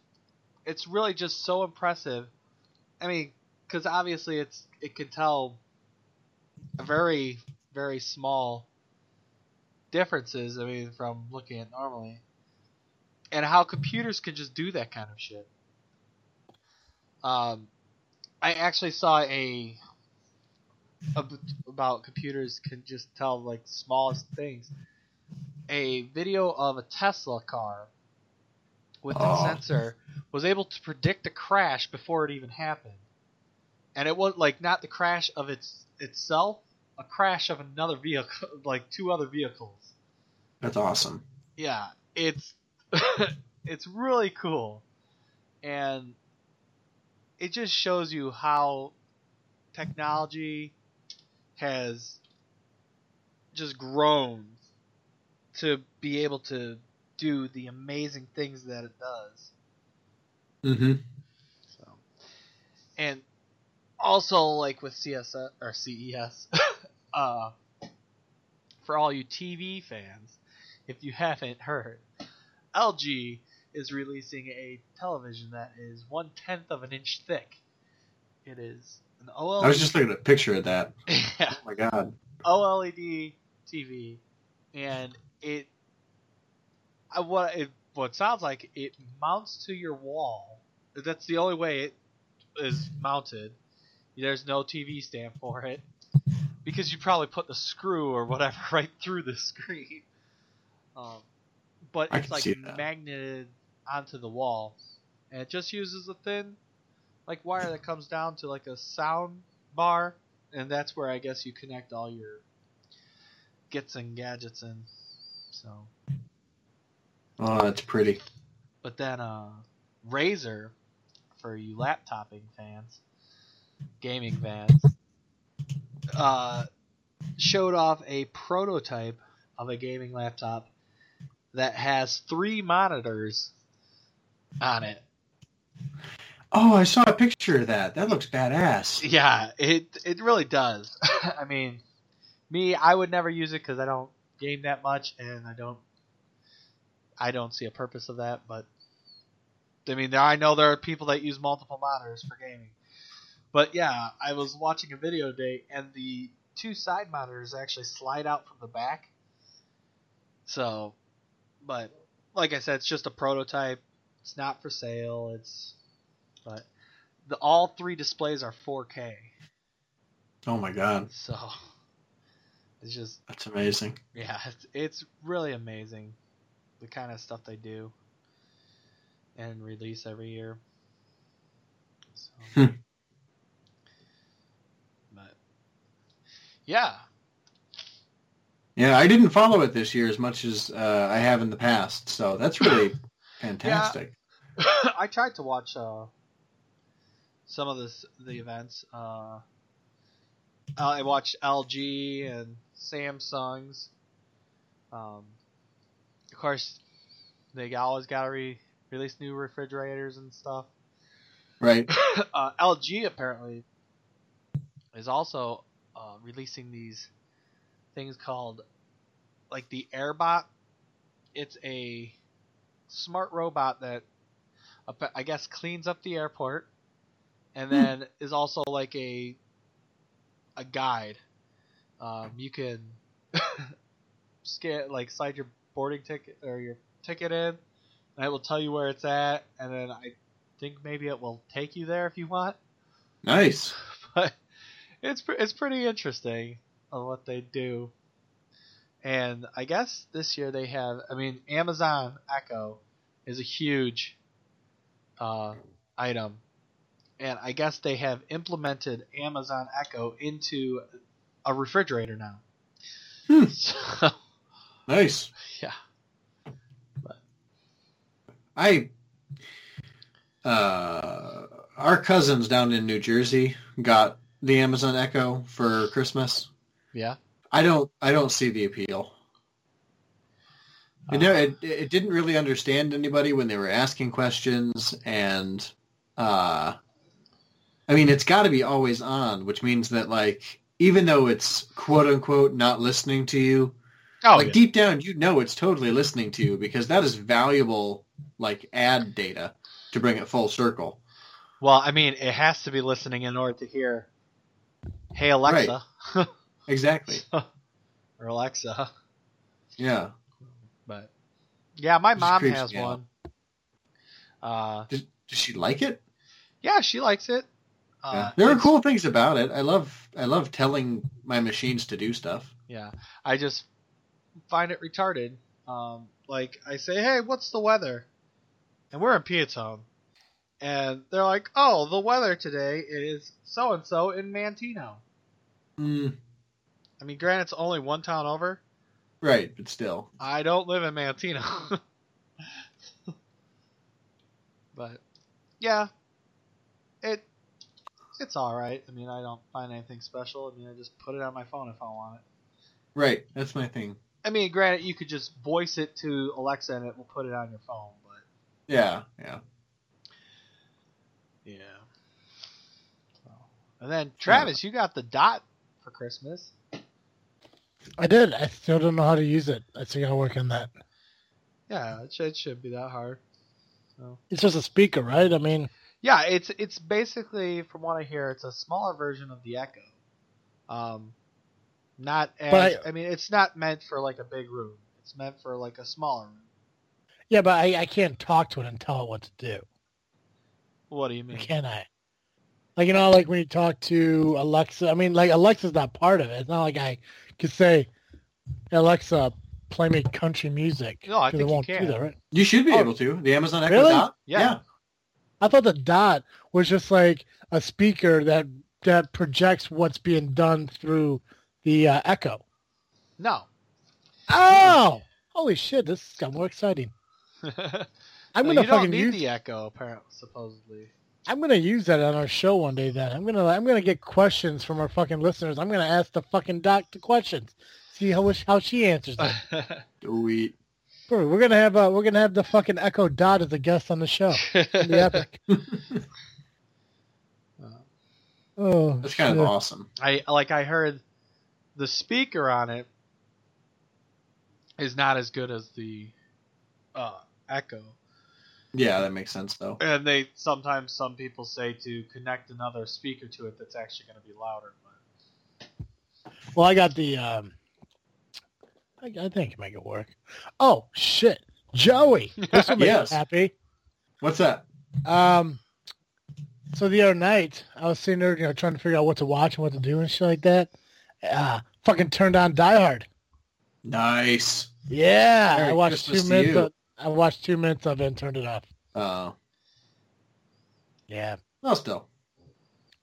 it's really just so impressive. I mean, because obviously it's it can tell very very small differences. I mean, from looking at normally, and how computers can just do that kind of shit. Um, I actually saw a, a about computers can just tell like smallest things. A video of a Tesla car with Oh. its sensor was able to predict a crash before it even happened, and it was like not the crash of its itself, a crash of another vehicle, like two other vehicles. That's awesome. Yeah, it's it's really cool, and it just shows you how technology has just grown to be able to do the amazing things that it does. Mm-hmm. So, and also like with CSS or CES, uh, for all you TV fans, if you haven't heard, LG is releasing a television that is one tenth of an inch thick. It is an OLED. I was just looking at a picture of that. yeah, Oh my god. OLED TV, and it, I, what it what sounds like it mounts to your wall. That's the only way it is mounted. There's no TV stand for it because you probably put the screw or whatever right through the screen. Um, but I it's like magneted onto the wall, and it just uses a thin, like wire that comes down to like a sound bar, and that's where I guess you connect all your gets and gadgets in. So, Oh, that's pretty. but then uh, Razer, for you laptoping fans, gaming fans, uh, showed off a prototype of a gaming laptop that has three monitors on it. Oh, I saw a picture of that. That looks badass. Yeah, it it really does. I mean, me, I would never use it because I don't game that much, and I don't, I don't see a purpose of that. But I mean, there, I know there are people that use multiple monitors for gaming. But yeah, I was watching a video today, and the two side monitors actually slide out from the back. So, but like I said, it's just a prototype. It's not for sale. It's, but the all three displays are 4K. Oh my god. So it's just That's amazing. yeah, it's, it's really amazing the kind of stuff they do and release every year. So, Hmm. but yeah, Yeah, I didn't follow it this year as much as uh, I have in the past, so that's really fantastic. I tried to watch uh, some of this the events. Uh, I watched LG and Samsung's. Um, of course, they always got to re- release new refrigerators and stuff. Right. uh, LG apparently is also uh, releasing these things called like the AirBot. It's a smart robot that I guess cleans up the airport, and then is also like a a guide. Um, you can scan like slide your boarding ticket or your ticket in, and it will tell you where it's at, and then I think maybe it will take you there if you want. Nice. But it's it's pretty interesting on what they do. And I guess this year they have. I mean, Amazon Echo is a huge uh, item, and I guess they have implemented Amazon Echo into a refrigerator now. Hmm. So, Nice. yeah. But. I uh our cousins down in New Jersey got the Amazon Echo for Christmas. Yeah. I don't I don't see the appeal. You know, it it didn't really understand anybody when they were asking questions and uh I mean it's got to be always on, which means that like even though it's quote unquote not listening to you, Oh, like yeah. deep down you know it's totally listening to you because that is valuable like ad data to bring it full circle. well, I mean, it has to be listening in order to hear, "Hey Alexa." Exactly. or Alexa. Yeah. But yeah, my mom has out. one. Uh, Does, does she like it? yeah, she likes it. Yeah. Uh, There are cool things about it. I love I love telling my machines to do stuff. Yeah, I just find it retarded. Um, like I say, hey, what's the weather? And we're in Peotone, and they're like, oh, the weather today is so and so in Manteno. Mm, I mean, granted, it's only one town over. Right, but still. I don't live in Manteno. but yeah, it it's all right. I mean, I don't find anything special. I mean, I just put it on my phone if I want it. Right, that's my thing. I mean, granted, you could just voice it to Alexa and it will put it on your phone, but Yeah, yeah. yeah. So, and then Travis, you got the dot for Christmas. I did. I still don't know how to use it. I still gotta work on that. Yeah, it should, it should be that hard. So. It's just a speaker, right? I mean, Yeah, it's it's basically, from what I hear, it's a smaller version of the Echo. Um, not as But I, mean, it's not meant for like a big room. It's meant for like a smaller room. yeah, but I, I can't talk to it and tell it what to do. What do you mean? Can I? Like you know, like when you talk to Alexa. I mean, like Alexa's not part of it. It's not like I could say, Alexa, play me country music. No, I 'cause think it you won't can. do that, right? You should be Oh. able to. The Amazon Echo Really? Dot. Yeah. yeah. I thought the dot was just like a speaker that that projects what's being done through the uh, Echo. No. Oh, holy shit! This got more exciting. I'm gonna you don't fucking need use. the Echo, apparently, supposedly. I'm gonna use that on our show one day. Then I'm gonna I'm gonna get questions from our fucking listeners. I'm gonna ask the fucking doc the questions. See how how she answers them. Sweet. Bro, we're gonna have uh, we're gonna have the fucking Echo Dot as a guest on the show. It'll epic. Oh, That's kind shit. of awesome. I like. I heard the speaker on it is not as good as the uh, Echo, Yeah, that makes sense though. and they sometimes some people say to connect another speaker to it that's actually going to be louder. But Well, I got the. Um, I, I think I can make it work. Oh shit, Joey, this will make Yes. happy. What's that? Um, so the other night, I was sitting there, you know, trying to figure out what to watch and what to do and shit like that. Uh, fucking turned on Die Hard. Nice. Yeah, Merry I watched Christmas two minutes. Of, I watched two minutes of it and turned it off. Oh, Yeah, well, still.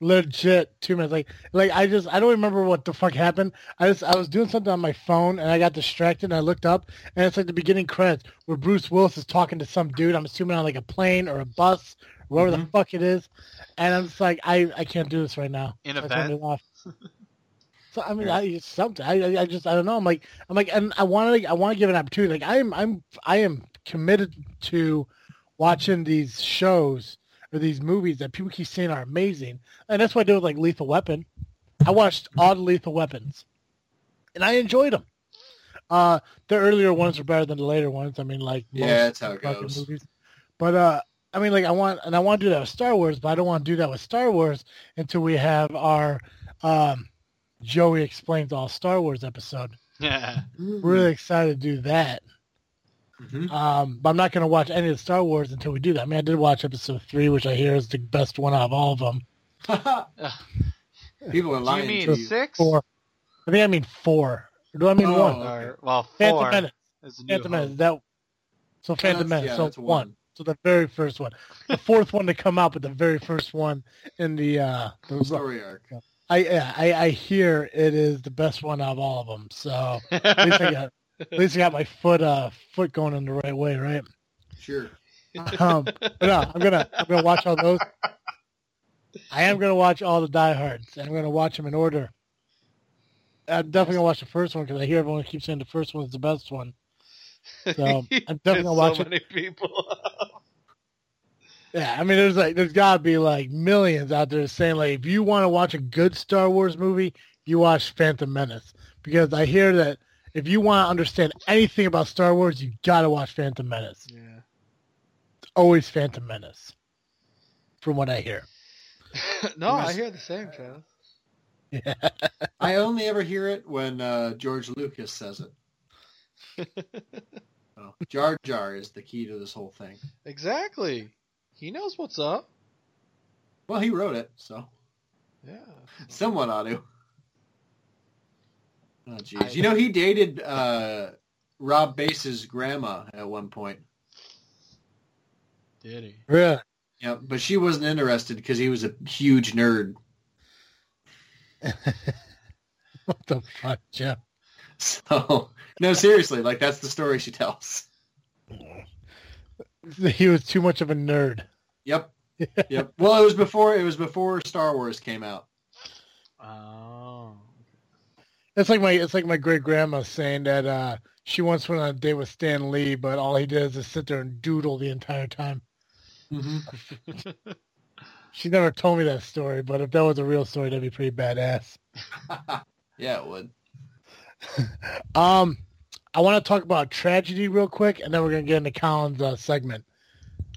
legit two minutes. Like, like I just I don't remember what the fuck happened. I just I was doing something on my phone and I got distracted and I looked up and it's like the beginning credits where Bruce Willis is talking to some dude. I'm assuming on like a plane or a bus, or whatever the Mhm. fuck it is. And I'm just like I I can't do this right now. In So a I turned off. So I mean, Yeah. I it's something. I, I I just I don't know. I'm like I'm like, and I want to I want to give an opportunity. Like I am I'm I am committed to watching these shows or these movies that people keep saying are amazing, and that's what I did with like Lethal Weapon. I watched all the Lethal Weapons, and I enjoyed them. Uh, the earlier ones are better than the later ones. I mean, like Yeah, most that's how it goes. movies. But uh, I mean, like I want and I want to do that with Star Wars, but I don't want to do that with Star Wars until we have our um, Joey explains all Star Wars episode. yeah. Really excited to do that. Mhm. Um, but I'm not going to watch any of the Star Wars until we do that. I mean, I did watch episode three, which I hear is the best one out of all of them. People are do you lying mean to you. six? Four. I think I mean four. Or do I mean Oh, one? okay. Or, well, Phantom Menace. is new Phantom Menace. That. So Phantom that's- Menace. yeah, so that's one. one. So the very first one. The fourth one to come out, but the very first one in the uh, the, Story arc. I, I I hear it is the best one out of all of them. So at least I got at least I got my foot uh foot going in the right way, right? Sure. Um, but no, I'm gonna I'm gonna watch all those. I am gonna watch all the Die Hards, and I'm gonna watch them in order. I'm definitely gonna watch the first one because I hear everyone keeps saying the first one is the best one. So I'm definitely gonna watch so it. many people. Yeah, I mean, there's like there's gotta be like millions out there saying like if you want to watch a good Star Wars movie, you watch Phantom Menace because I hear that if you want to understand anything about Star Wars, you gotta watch Phantom Menace. yeah. It's always Phantom Menace, from what I hear. no, I hear the same, Travis. Yeah. I only ever hear it when uh, George Lucas says it. So, Jar Jar is the key to this whole thing. exactly. He knows what's up. Well, he wrote it, so Yeah. someone ought to. Oh, jeez. You know, he dated uh, Rob Bass's grandma at one point. Did he? Really? Yeah, but she wasn't interested because he was a huge nerd. what the fuck, Jeff? So, no, seriously, like that's the story she tells. He was too much of a nerd. Yep. Yep. Well, it was before it was before Star Wars came out. Oh. It's like my it's like my great grandma saying that uh, she once went on a date with Stan Lee, but all he did is just sit there and doodle the entire time. Mm-hmm. She never told me that story, but if that was a real story, that'd be pretty badass. yeah, it would. Um, I want to talk about tragedy real quick, and then we're gonna get into Colin's uh, segment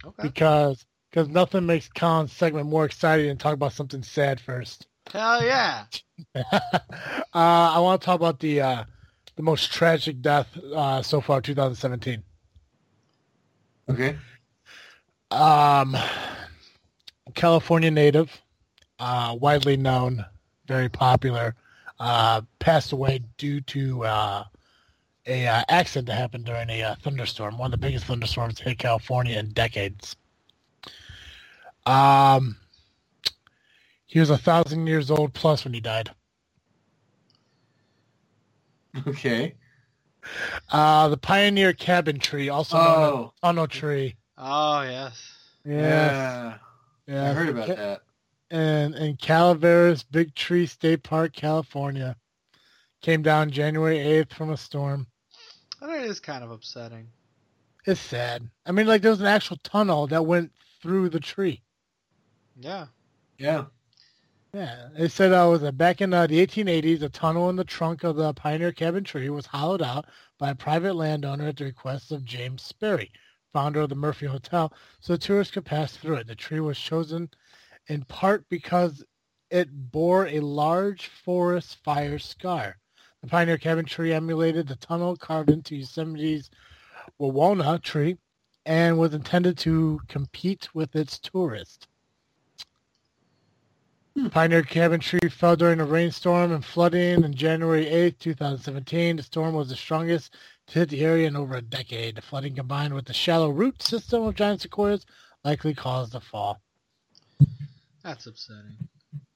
Okay. because because nothing makes Colin's segment more exciting than talk about something sad first. Hell yeah. uh, I want to talk about the uh, the most tragic death uh, so far, 2017. Okay. Um, California native, uh, widely known, very popular, uh, passed away due to uh, a uh, accident that happened during a uh, thunderstorm, one of the biggest thunderstorms to hit California in decades. Um, he was a thousand years old plus when he died. Okay. Uh, the pioneer cabin tree, also known as Oh, tunnel tree. Oh yes. Yes. yeah. Yeah, I heard about that. and in Calaveras Big Tree State Park, California. Came down January 8th from a storm. That is kind of upsetting. It's sad. I mean, like, there was an actual tunnel that went through the tree. Yeah. Yeah. Yeah, they said uh, was back in uh, the 1880s, a tunnel in the trunk of the pioneer cabin tree was hollowed out by a private landowner at the request of James Sperry, founder of the Murphy Hotel, so tourists could pass through it. The tree was chosen in part because it bore a large forest fire scar. The pioneer cabin tree emulated the tunnel carved into Yosemite's Wawona tree and was intended to compete with its tourists. Pioneer cabin tree fell during a rainstorm and flooding on January 8, 2017. The storm was the strongest to hit the area in over a decade. The flooding combined with the shallow root system of giant sequoias likely caused the fall. That's upsetting.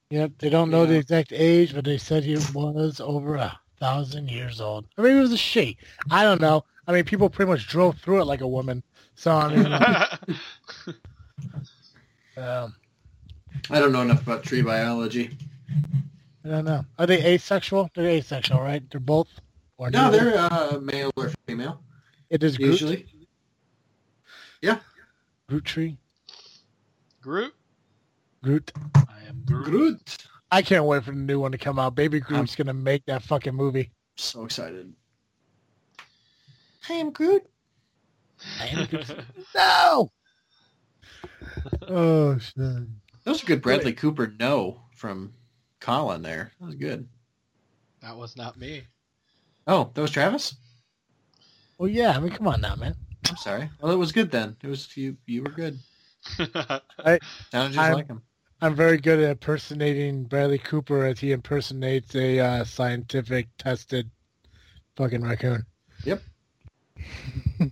Yep, they don't know the exact age, but they said he was over a thousand years old. Or maybe it was a she. I don't know. I mean, people pretty much drove through it like a woman. So, I mean, um, I don't know enough about tree biology. I don't know. Are they asexual? They're asexual, right? They're both? Or No, they're uh, male or female It is Groot, usually. Yeah. Groot tree. Groot. Groot. I am Groot. Groot. I can't wait for the new one to come out. Baby Groot's gonna make that fucking movie. So excited. I am Groot. I am Groot. No. oh shit. That was a good Bradley Cooper no from Colin there. That was good. that was not me. Oh, that was Travis? Well, yeah. I mean, come on now, man. I'm sorry. Well, it was good then. It was you. You were good. Sounded just I'm- like him. I'm very good at impersonating Bradley Cooper as he impersonates a uh, scientific tested fucking raccoon. Yep.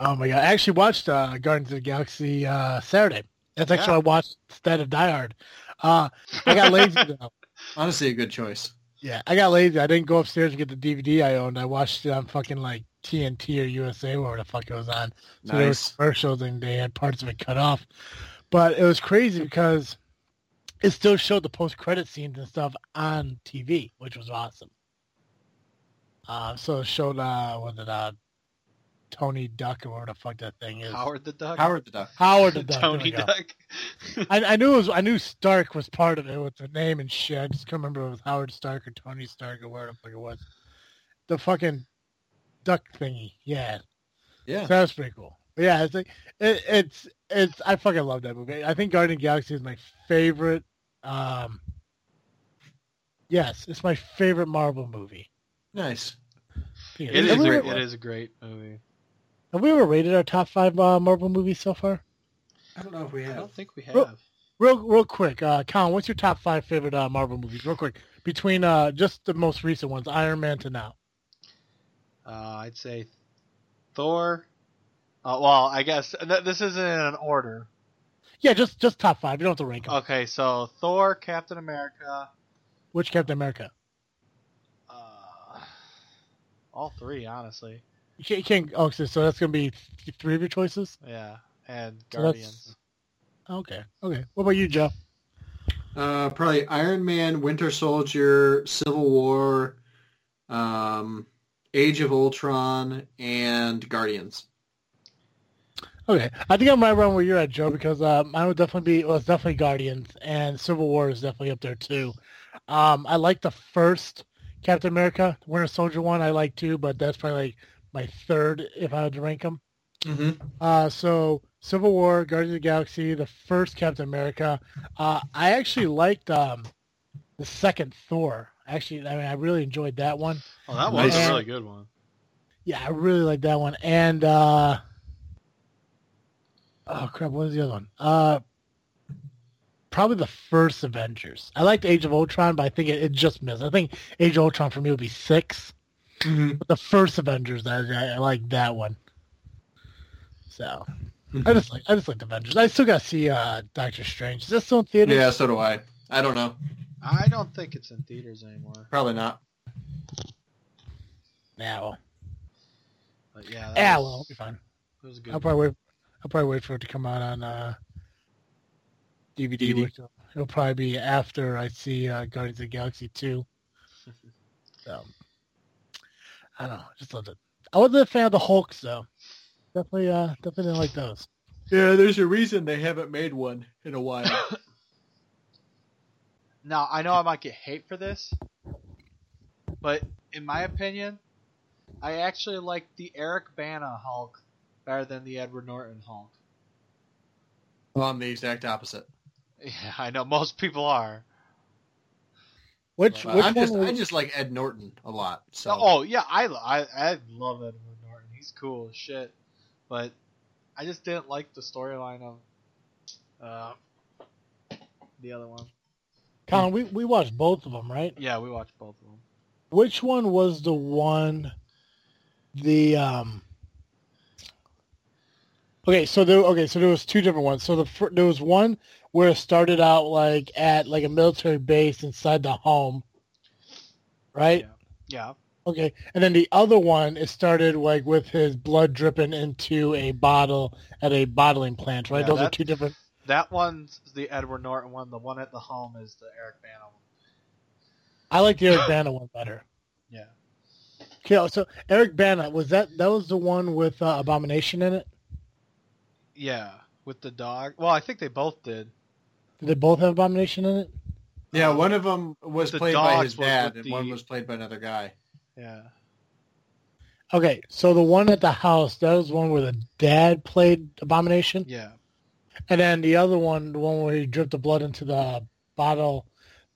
oh my god! I actually watched uh, Guardians of the Galaxy uh, Saturday. That's actually Yeah. I watched instead of Die Hard. Uh, I got lazy though. Honestly, a good choice. Yeah, I got lazy. I didn't go upstairs and get the DVD I owned. I watched it on fucking like TNT or USA, wherever the fuck it was on. So there were Nice. commercials and they had parts of it cut off. But it was crazy because it still showed the post credit scenes and stuff on TV, which was awesome. Uh, so it showed uh was it uh Tony Duck or whatever the fuck that thing is. Howard the Duck. Howard the Duck. Howard the Duck. Tony. Duck. I, I knew it was I knew Stark was part of it with the name and shit. I just couldn't remember if it was Howard Stark or Tony Stark or where the fuck it was. The fucking duck thingy. Yeah. Yeah. So that was pretty cool. But yeah, it's like it, it's it's I fucking love that movie. I think Guardian of the Galaxy is my favorite um Yes, it's my favorite Marvel movie. Nice. Period. It Have A, ever- it is a great movie. Have we ever rated our top five uh, Marvel movies so far? I don't know if we have. I don't think we have. Well- Real, real quick, uh, Colin, what's your top five favorite uh, Marvel movies? Real quick, between uh, just the most recent ones, Iron Man to now. Uh, I'd say Thor. Uh, well, I guess th- this isn't in an order. Yeah, just just top five. You don't have to rank them. Okay, so Thor, Captain America, Which Captain America? uh, all three, honestly. You can't. You can't oh, so so that's gonna be three of your choices. Yeah, and So Guardians. Okay. Okay. What about you, Joe? Uh, probably Iron Man, Winter Soldier, Civil War, um, Age of Ultron, and Guardians. Okay, I think I'm right around where you're at, Joe, because uh, mine would definitely be well, it's definitely Guardians, and Civil War is definitely up there too. Um, I like the first Captain America, Winter Soldier one. I like too, but that's probably like my third if I had to rank them. Mm-hmm. Uh, so Civil War, Guardians of the Galaxy, the first Captain America. Uh, I actually liked um, the second Thor. Actually, I mean, I really enjoyed that one. Oh, that was Nice. a really good one. Yeah, I really like that one. And uh oh crap, what was the other one? Uh probably the first Avengers. I liked Age of Ultron, but I think it, it just missed. I think Age of Ultron for me would be six. Mm-hmm. The first Avengers, I, I, I like that one. So I just like I just like the Avengers. I still gotta see uh Doctor Strange. Is that still in theaters? Yeah, so do I. I don't know. I don't think it's in theaters anymore. Probably not. Yeah, well, But yeah, yeah, was, well, it'll be fine. it was a good. I'll probably wait. I'll probably wait for it to come out on uh, DVD. DVD. Which will, it'll probably be after I see uh, Guardians of the Galaxy two. So I don't know. Just loved it. I wasn't a fan of the Hulks though. Definitely, uh, definitely didn't like those. Yeah, there's a reason they haven't made one in a while. Now I know I might get hate for this, but in my opinion, I actually like the Eric Bana Hulk better than the Edward Norton Hulk. well, I'm the exact opposite. Yeah, I know most people are. Which, Well, which I'm just, was- I just like Ed Norton a lot. So Oh yeah, I, I I love Edward Norton. He's cool as shit, but I just didn't like the storyline of uh, the other one. Colin, we, we watched both of them, right? Yeah, we watched both of them. Which one was the one? The um. Okay, so there. Okay, so there was two different ones. So the there was one where it started out like at like a military base inside the home, right? Yeah, Okay, and then the other one it started like with his blood dripping into a bottle at a bottling plant, right? Yeah, Those are two different. that one's the Edward Norton one. The one at the home is the Eric Bana one. I like the Eric Bana one better. Yeah. Okay, so Eric Bana was that that was the one with uh, Abomination in it? Yeah, with the dog. Well, I think they both did. Did they both have Abomination in it? yeah, one of them was The played by his dad, with and one was played by another guy. Yeah. Okay, so the one at the house, that was one where the dad played Abomination, Yeah. and then the other one, the one where he dripped the blood into the bottle,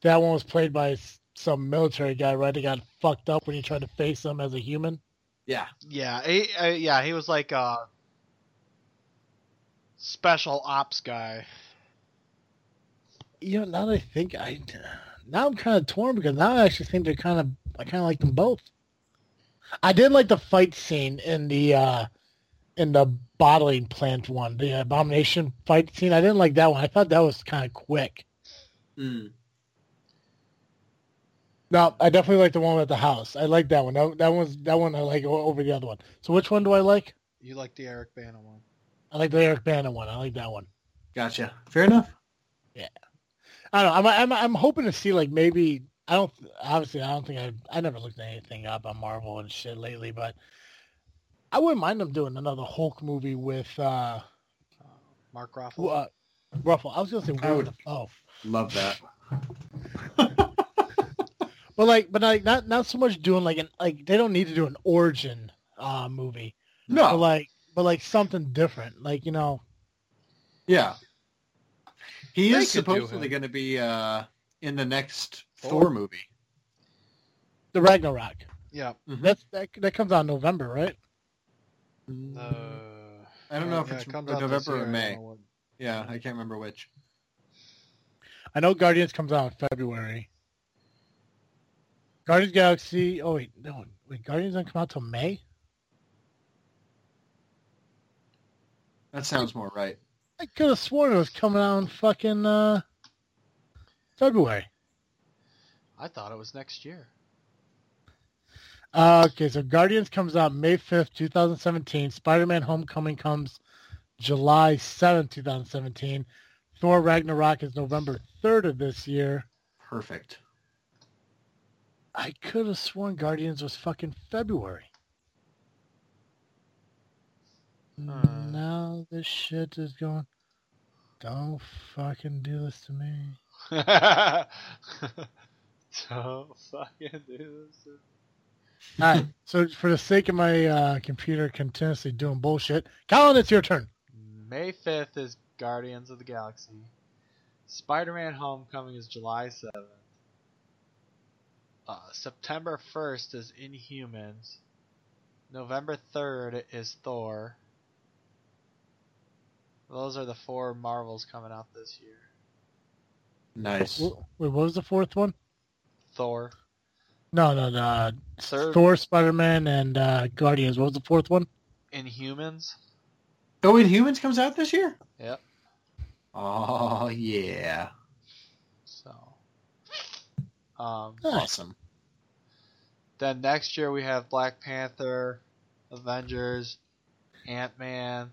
that one was played by some military guy, right? He got fucked up when he tried to face him as a human. Yeah, Yeah. He, uh, yeah. He was like a special ops guy. You know, now that I think, I now I'm kind of torn because now I actually think they're kind of, I kind of like them both. I did like the fight scene in the uh in the bottling plant one, the abomination fight scene. I didn't like that one. I thought that was kind of quick. Mm. No, I definitely like the one at the house. I like that one. That, that one's that one I like over the other one. So which one do I like? You like the Eric Bana one? I like the Eric Bana one. I like that one. gotcha. Fair enough. I don't know. I'm I'm I'm hoping to see like maybe I don't obviously I don't think I I never looked anything up on Marvel and shit lately, but I wouldn't mind them doing another Hulk movie with uh, Uh, Mark Ruffalo. uh Ruffalo. I was gonna say I Willem would- Dafoe. Love that. but like but like not not so much doing like an like they don't need to do an origin uh movie, but No, like but like something different, like you know. yeah. He They is supposedly going to be uh, in the next Thor? Thor movie. the Ragnarok. Yeah. That's that, that comes out in November, right? Uh, I don't know if yeah, it's it comes out November or year, I don't May. know what- Yeah, I can't remember which. I know Guardians comes out in February. Guardians Galaxy. Oh wait, no, wait. Guardians doesn't come out till May. That sounds more right. I could have sworn it was coming out in fucking uh, February. I thought it was next year. Uh, okay, so Guardians comes out May 5th, 2017. Spider-Man Homecoming comes July 7th, 2017. Thor Ragnarok is November 3rd of this year. Perfect. I could have sworn Guardians was fucking February. Uh. Now this shit is going. Don't fucking do this to me. Don't fucking do this. All right. So for the sake of my uh, computer continuously doing bullshit, Colin, it's your turn. May 5th is Guardians of the Galaxy. Spider-Man Homecoming is July 7th. Uh, September 1st is Inhumans. November 3rd is Thor. Those are the four Marvels coming out this year. Nice. Wait, what was the fourth one? Thor. No, no, no. uh, Third, Thor, Spider-Man, and uh, Guardians. What was the fourth one? Inhumans. Oh, Inhumans comes out this year? Yep. Oh, yeah. So. Um, Nice. Awesome. Then next year we have Black Panther, Avengers, Ant Man.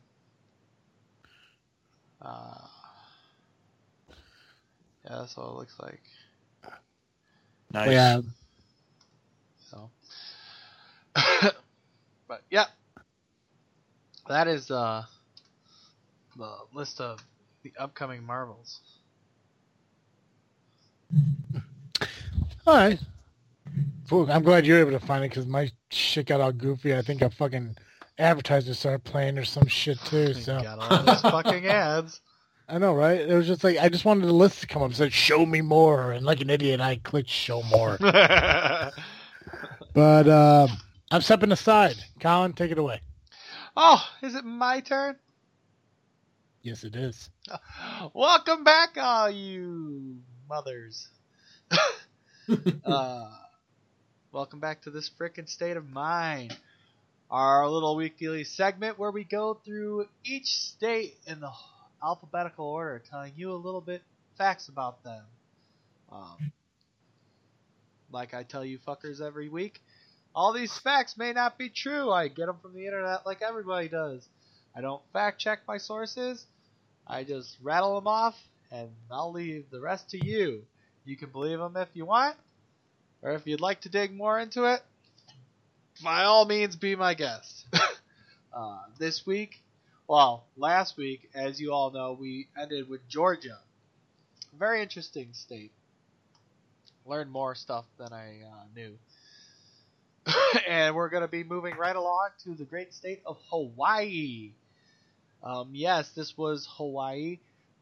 Uh, yeah, that's what it looks like. Nice. Yeah. So, but yeah, that is uh, the list of the upcoming Marvels. All right. Cool. I'm glad you're able to find it because my shit got all goofy. I think I fucking advertiser started playing or some shit too. So Got all those fucking ads. I know, right? It was just like I just wanted the list to come up and said "Show me more," and like an idiot, I clicked "Show more." but um, I'm stepping aside. Colin, take it away. oh, is it my turn? Yes, it is. Welcome back, all you mothers. uh, welcome back to this frickin' state of mind. Our little weekly segment where we go through each state in the alphabetical order, telling you a little bit facts about them. Um, like I tell you fuckers every week, all these facts may not be true. I get them from the internet like everybody does. I don't fact check my sources. I just rattle them off, and I'll leave the rest to you. You can believe them if you want, or if you'd like to dig more into it, by all means, be my guest. uh, this week, well, last week, as you all know, we ended with Georgia. Very interesting state. Learned more stuff than I uh, knew. and we're going to be moving right along to the great state of Hawaii. Um, yes, this was Hawaii,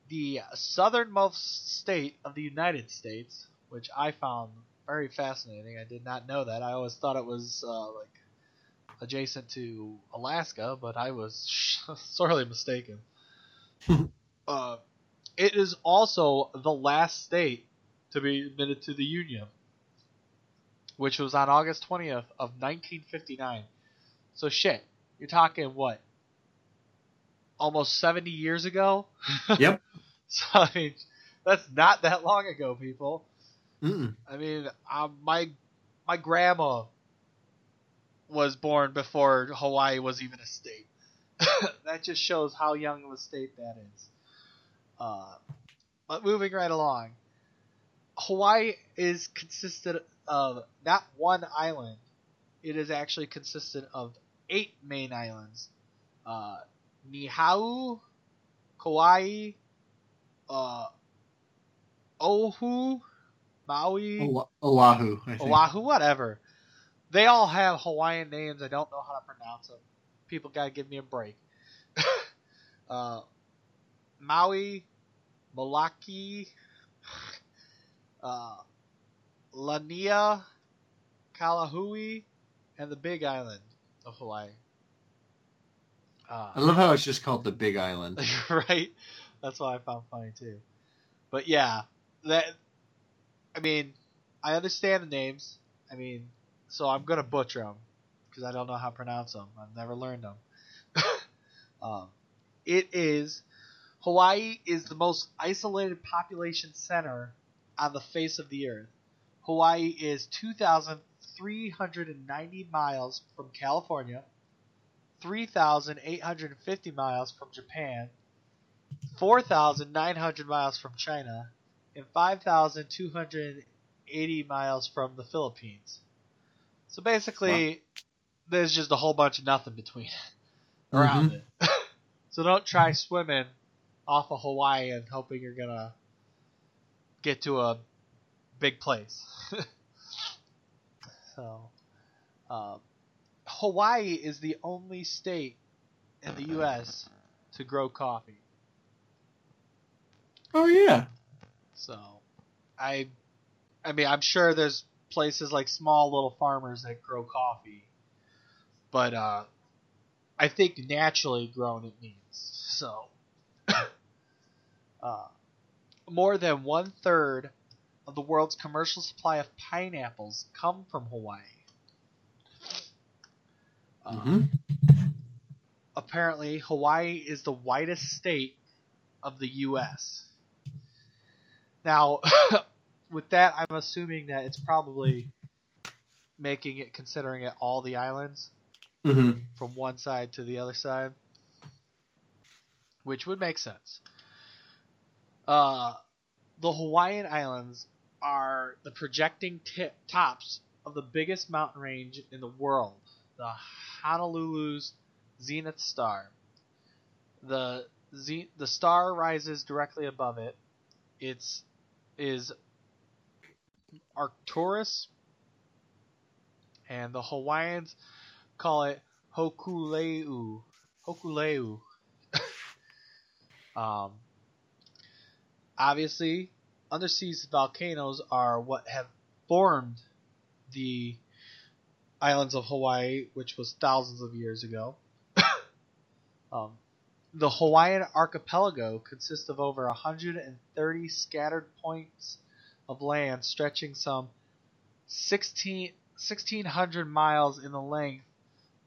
the southernmost state of the United States, which I found very fascinating. I did not know that. I always thought it was uh, like adjacent to Alaska, but I was sorely mistaken. uh, it is also the last state to be admitted to the Union, which was on August 20th of 1959. So shit, you're talking what? Almost 70 years ago? Yep. so I mean, that's not that long ago, people. Mm-mm. I mean, um, my my grandma was born before Hawaii was even a state. that just shows how young of a state that is. Uh, but moving right along, Hawaii is consisted of not one island. It is actually consisted of eight main islands: uh, Niihau, Kauai, uh, Oahu, Maui, Ola- Oahu. I think. Oahu, whatever. They all have Hawaiian names. I don't know how to pronounce them. People gotta give me a break. uh, Maui, Malaki, uh, Lania, Kalahui, and the Big Island of Hawaii. I Uh, love how it's just called the Big Island. right? That's what I found funny too. But yeah, that. I mean, I understand the names. I mean, so I'm gonna butcher them because I don't know how to pronounce them. I've never learned them. um, it is Hawaii is the most isolated population center on the face of the earth. Hawaii is 2,390 miles from California, 3,850 miles from Japan, 4,900 miles from China, and 5,280 miles from the Philippines. So basically, there's just a whole bunch of nothing between around it. so don't try swimming off of Hawaii and hoping you're gonna get to a big place. so, um, Hawaii is the only state in the U.S. to grow coffee. Oh yeah. So, I, I mean, I'm sure there's places like small little farmers that grow coffee, but uh, I think naturally grown it means so. uh, more than one third of the world's commercial supply of pineapples come from Hawaii. Uh, hmm apparently Hawaii is the whitest state of the U.S. Now, with that, I'm assuming that it's probably making it, considering it all the islands hmm from one side to the other side, which would make sense. Uh, the Hawaiian Islands are the projecting tip tops of the biggest mountain range in the world, the Honolulu's zenith star. The ze- the star rises directly above it. It's is Arcturus, and the Hawaiians call it Hokulea. Hokulea. um, obviously, undersea volcanoes are what have formed the islands of Hawaii, which was thousands of years ago. um, the Hawaiian archipelago consists of over 130 scattered points of land stretching some 16, 1,600 miles in the length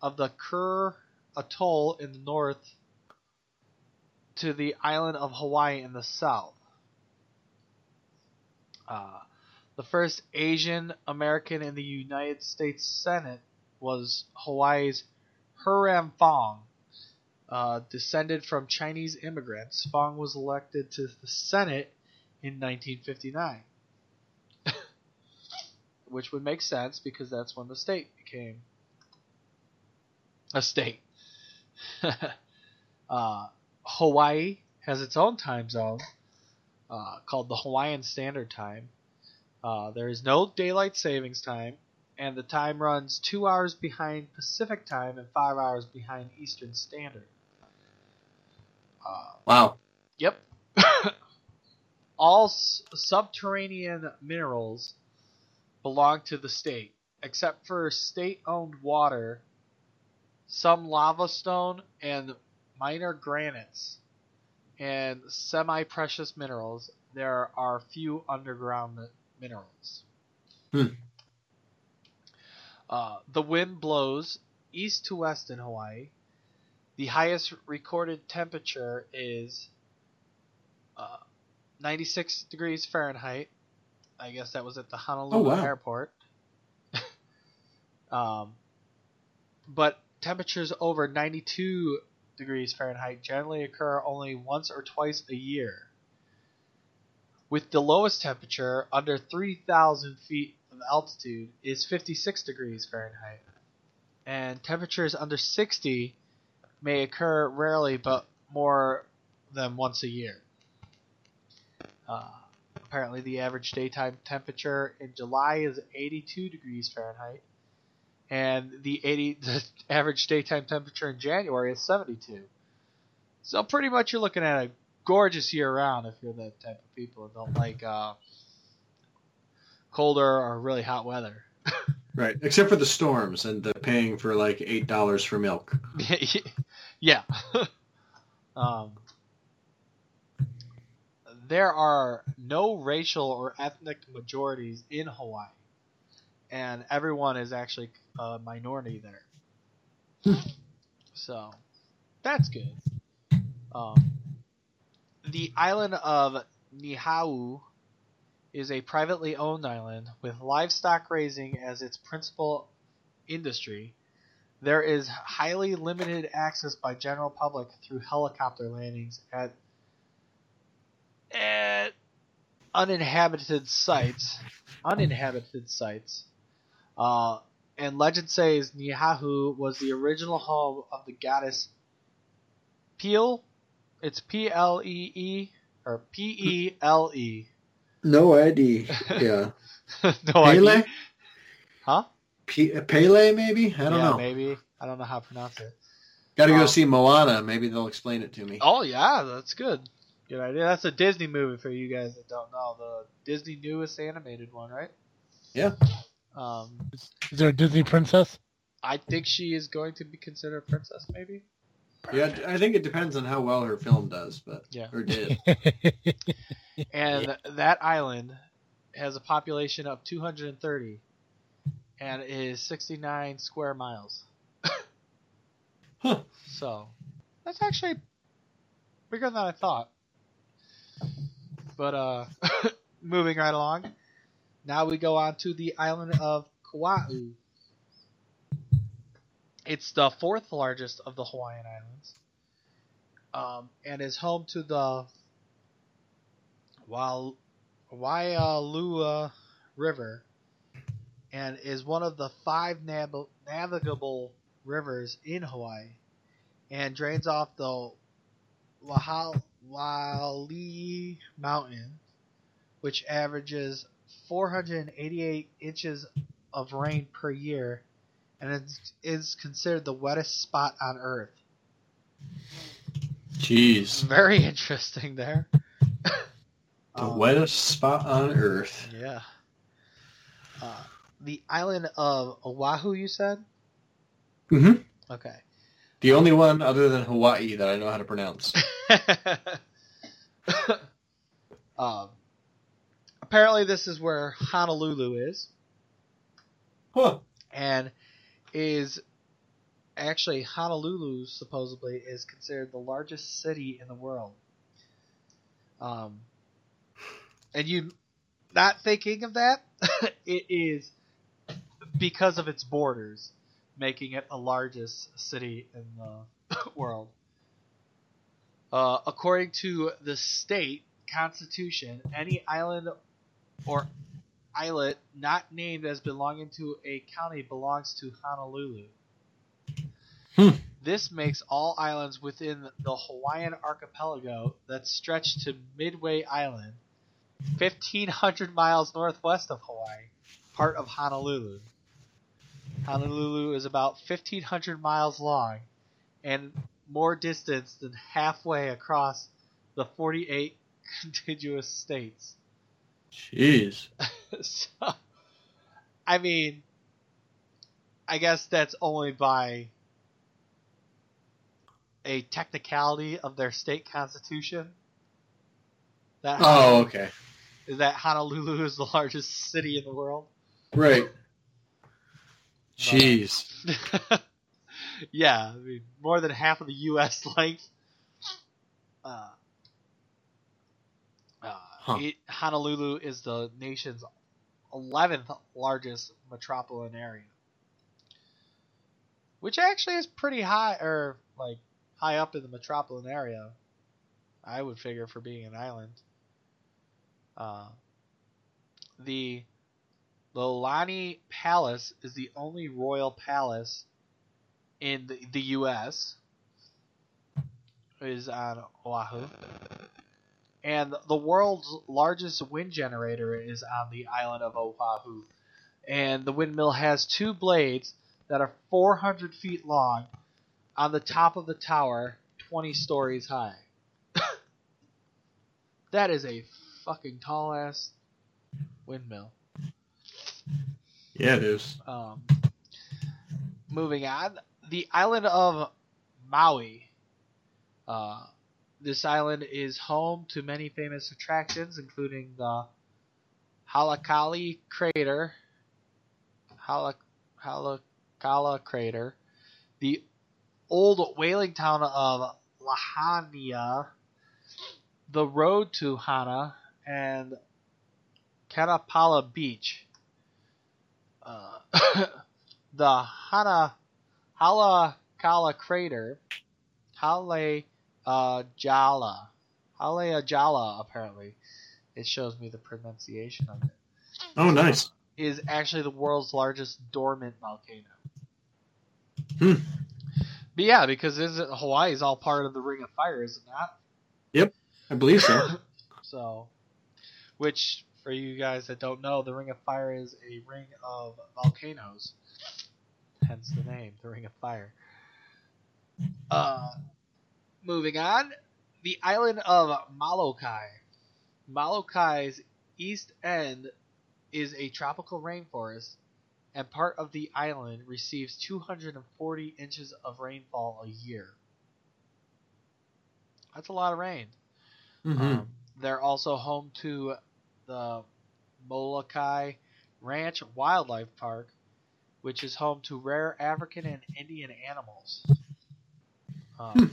of the Kure Atoll in the north to the island of Hawaii in the south. Uh, the first Asian American in the United States Senate was Hawaii's Hiram Fong. Uh, descended from Chinese immigrants, Fong was elected to the Senate in 1959. Which would make sense because that's when the state became a state. uh, Hawaii has its own time zone uh, called the Hawaiian Standard Time. Uh, there is no daylight savings time, and the time runs two hours behind Pacific time and five hours behind Eastern Standard. Uh, Wow. Yep. All s- subterranean minerals belong to the state, except for state owned water, some lava stone, and minor granites, and semi precious minerals. There are few underground mi- minerals. Hmm. Uh, the wind blows east to west in Hawaii. The highest recorded temperature is uh, 96 degrees Fahrenheit. I guess that was at the Honolulu Oh, wow. airport. um, but temperatures over 92 degrees Fahrenheit generally occur only once or twice a year. With the lowest temperature under 3,000 feet of altitude is 56 degrees Fahrenheit. And temperatures under 60 may occur rarely but more than once a year. Uh, apparently, the average daytime temperature in July is 82 degrees Fahrenheit, and the 80 the average daytime temperature in January is 72. So pretty much you're looking at a gorgeous year round if you're that type of people and don't like uh, colder or really hot weather. Right, except for the storms and the paying for like eight dollars for milk. yeah. um, there are no racial or ethnic majorities in Hawaii, and everyone is actually a minority there. so that's good. Um, the island of Niihau is a privately owned island with livestock raising as its principal industry. There is highly limited access by general public through helicopter landings at at uninhabited sites, uninhabited sites. Uh, and legend says Niihau was the original home of the goddess Pele. It's P L E E or P E L E. No idea. Yeah. no idea. Huh? P- Pele, maybe? I don't yeah, know. maybe. I don't know how to pronounce it. Got to go Oh. see Moana. Maybe they'll explain it to me. Oh yeah, that's good. Good idea. That's a Disney movie for you guys that don't know. The Disney newest animated one, right? Yeah. Um, Is there a Disney princess? I think she is going to be considered a princess, maybe. Yeah, I think it depends on how well her film does, but Yeah. or did. And that island has a population of 230 and is 69 square miles. Huh. So, that's actually bigger than I thought. But uh moving right along. Now we go on to the island of Kauai. It's the fourth largest of the Hawaiian Islands. Um, and is home to the Wailua River and is one of the five nav- navigable rivers in Hawaii and drains off the Wahal- Wali Mountain, which averages 488 inches of rain per year and is, is considered the wettest spot on Earth. Jeez. Very interesting there. The Um, wettest spot on earth. Yeah. Uh, the island of Oahu, you said? hmm Okay. The only one other than Hawaii that I know how to pronounce. um, apparently, this is where Honolulu is, Huh. and is actually Honolulu supposedly is considered the largest city in the world. Um, and you not thinking of that, it is because of its borders, making it the largest city in the world. Uh, according to the state constitution, any island or islet not named as belonging to a county belongs to Honolulu. Hmm. This makes all islands within the Hawaiian archipelago that stretch to Midway Island, 1,500 miles northwest of Hawaii, part of Honolulu. Honolulu is about 1,500 miles long and more distance than halfway across the 48 contiguous states. Jeez. so, I mean, I guess that's only by a technicality of their state constitution. That Oh, okay. is that Honolulu is the largest city in the world. Right. Jeez. yeah, I mean, more than half of the U.S. length. Uh, uh, Huh. it, Honolulu is the nation's 11th largest metropolitan area, which actually is pretty high, or like high up in the metropolitan area. I would figure for being an island. Uh, the the Lani Palace is the only royal palace in the, the U.S. is on Oahu, and the world's largest wind generator is on the island of Oahu, and the windmill has two blades that are 400 feet long on the top of the tower, 20 stories high. that is a fucking tall ass windmill. Yeah, it is. Um, moving on, the island of Maui. Uh, this island is home to many famous attractions, including the Halakali crater, Halak Halakala crater, the old whaling town of Lahaina, the road to Hana, and Kanapala Beach. Uh, the Hana Halakala crater, Hale uh, Jala, Hale Jala apparently, it shows me the pronunciation of it, Oh, nice. is actually the world's largest dormant volcano. Hmm. But yeah, because isn't Hawaii is all part of the Ring of Fire, is it not? Yep, I believe so. So, which for you guys that don't know, the Ring of Fire is a ring of volcanoes. Hence the name, the Ring of Fire. Uh, moving on, the island of Molokai. Molokai's east end is a tropical rainforest, and part of the island receives 240 inches of rainfall a year. That's a lot of rain. hmm Um, they're also home to the Molokai Ranch Wildlife Park, which is home to rare African and Indian animals. Um,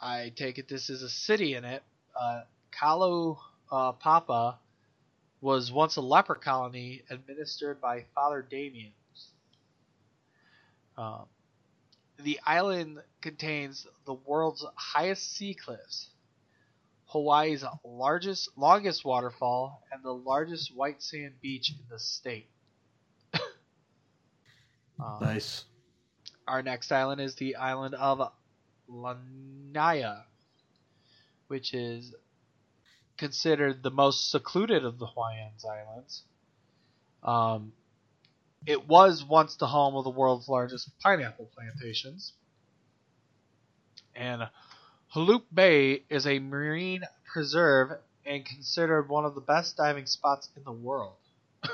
I take it this is a city in it. Uh, Kalu uh, Papa was once a leper colony administered by Father Damien. Um, the island contains the world's highest sea cliffs, Hawaii's largest, longest waterfall, and the largest white sand beach in the state. Um, Nice. Our next island is the island of Lanaya, which is considered the most secluded of the Hawaiian islands. Um, it was once the home of the world's largest pineapple plantations. And Halup Bay is a marine preserve and considered one of the best diving spots in the world.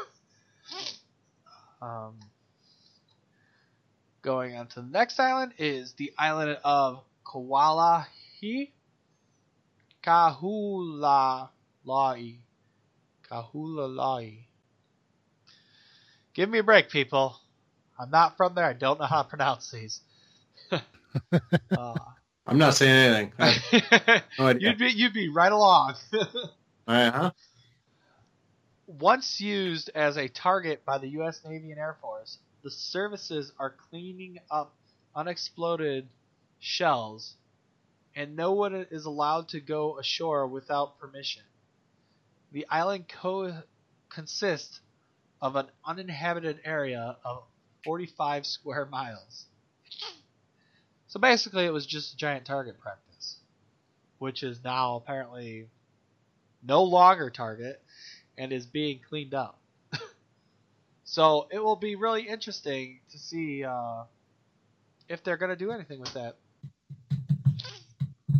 um, going on to the next island is the island of Kawalahi Kahulalai. Kahulalai. Give me a break, people. I'm not from there. I don't know how to pronounce these. uh, I'm not saying anything. No you'd be you'd be right along. Uh-huh. Once used as a target by the U.S. Navy and Air Force, the services are cleaning up unexploded shells, and no one is allowed to go ashore without permission. The island co- consists of an uninhabited area of 45 square miles. So basically, it was just a giant target practice, which is now apparently no longer target and is being cleaned up. so it will be really interesting to see uh, if they're going to do anything with that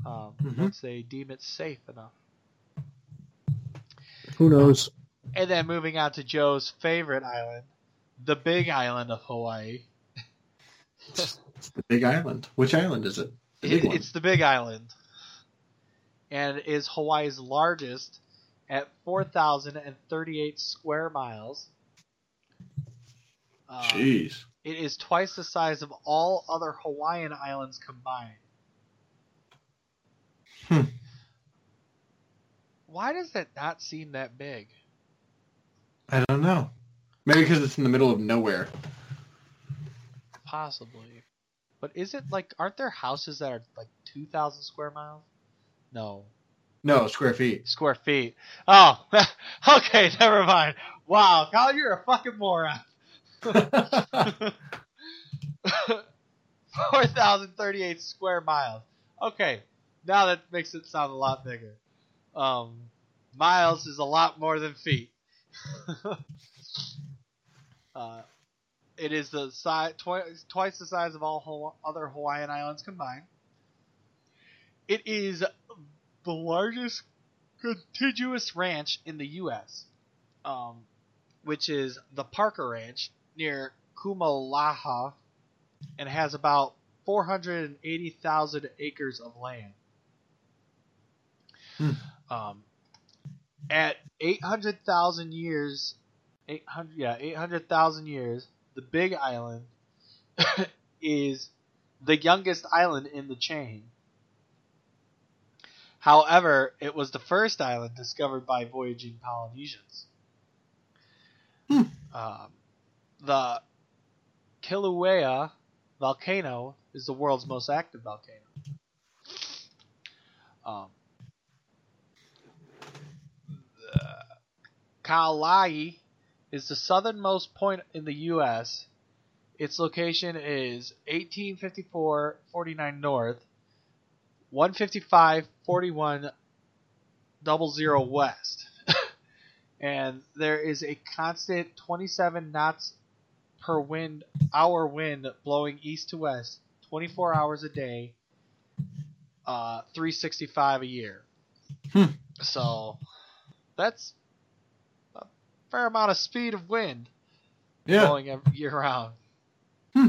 um, Mhm. once they deem it safe enough. Who knows? And then moving on to Joe's favorite island, the Big Island of Hawaii. The Big Island. Which island is it? The It- it's the Big Island, and is Hawaii's largest at 4,038 square miles. Uh, Jeez. it is twice the size of all other Hawaiian islands combined. Hmm. Why does that not seem that big? I don't know. Maybe because it's in the middle of nowhere. Possibly. But is it like, aren't there houses that are like 2,000 square miles? No. No, square feet. Square feet. Oh, okay, never mind. Wow, Kyle, you're a fucking moron. 4,038 square miles. Okay, now that makes it sound a lot bigger. Um, miles is a lot more than feet. uh, it is the size twice, twice the size of all Haw- other Hawaiian islands combined. It is the largest contiguous ranch in the U.S. Um, which is the Parker Ranch near Kumalaha, and has about 480,000 acres of land. Hmm. Um, at 800,000 years, 800 yeah, 800,000 years, the Big Island is the youngest island in the chain. However, it was the first island discovered by voyaging Polynesians. Hmm. Um, the Kilauea volcano is the world's most active volcano. Um, the Kailai is the southernmost point in the U.S. Its location is 1854 49 north, 155 41 double zero west. and there is a constant 27 knots per wind hour wind blowing east to west 24 hours a day uh 365 a year Hmm. so that's fair amount of speed of wind Yeah. blowing year round Hmm.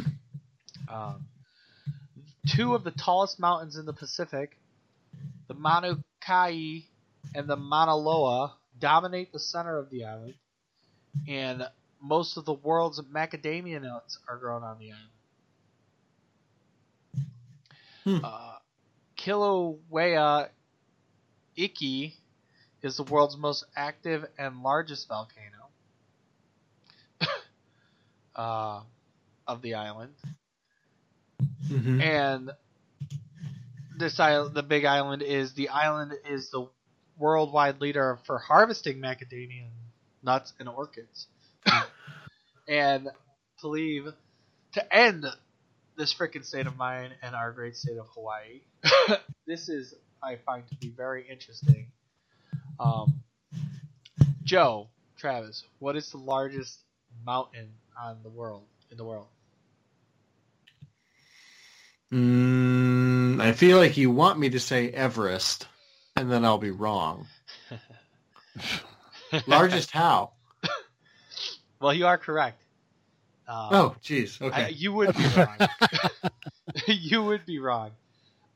um, two of the tallest mountains in the pacific the Mauna Kea and the Mauna Loa dominate the center of the island and most of the world's macadamia nuts are grown on the island. Hmm. Uh, Kilauea Iki is the world's most active and largest volcano uh, of the island, Mhm. and this island, the Big Island, is the island is the worldwide leader for harvesting macadamia nuts and orchids. and to leave to end this freaking state of mind and our great state of Hawaii. this is I find to be very interesting. Um, Joe, Travis, what is the largest mountain on the world in the world? Mm, I feel like you want me to say Everest, and then I'll be wrong. Largest how? Well, you are correct. Um, Oh, jeez. I- Okay. you would be wrong. you would be wrong.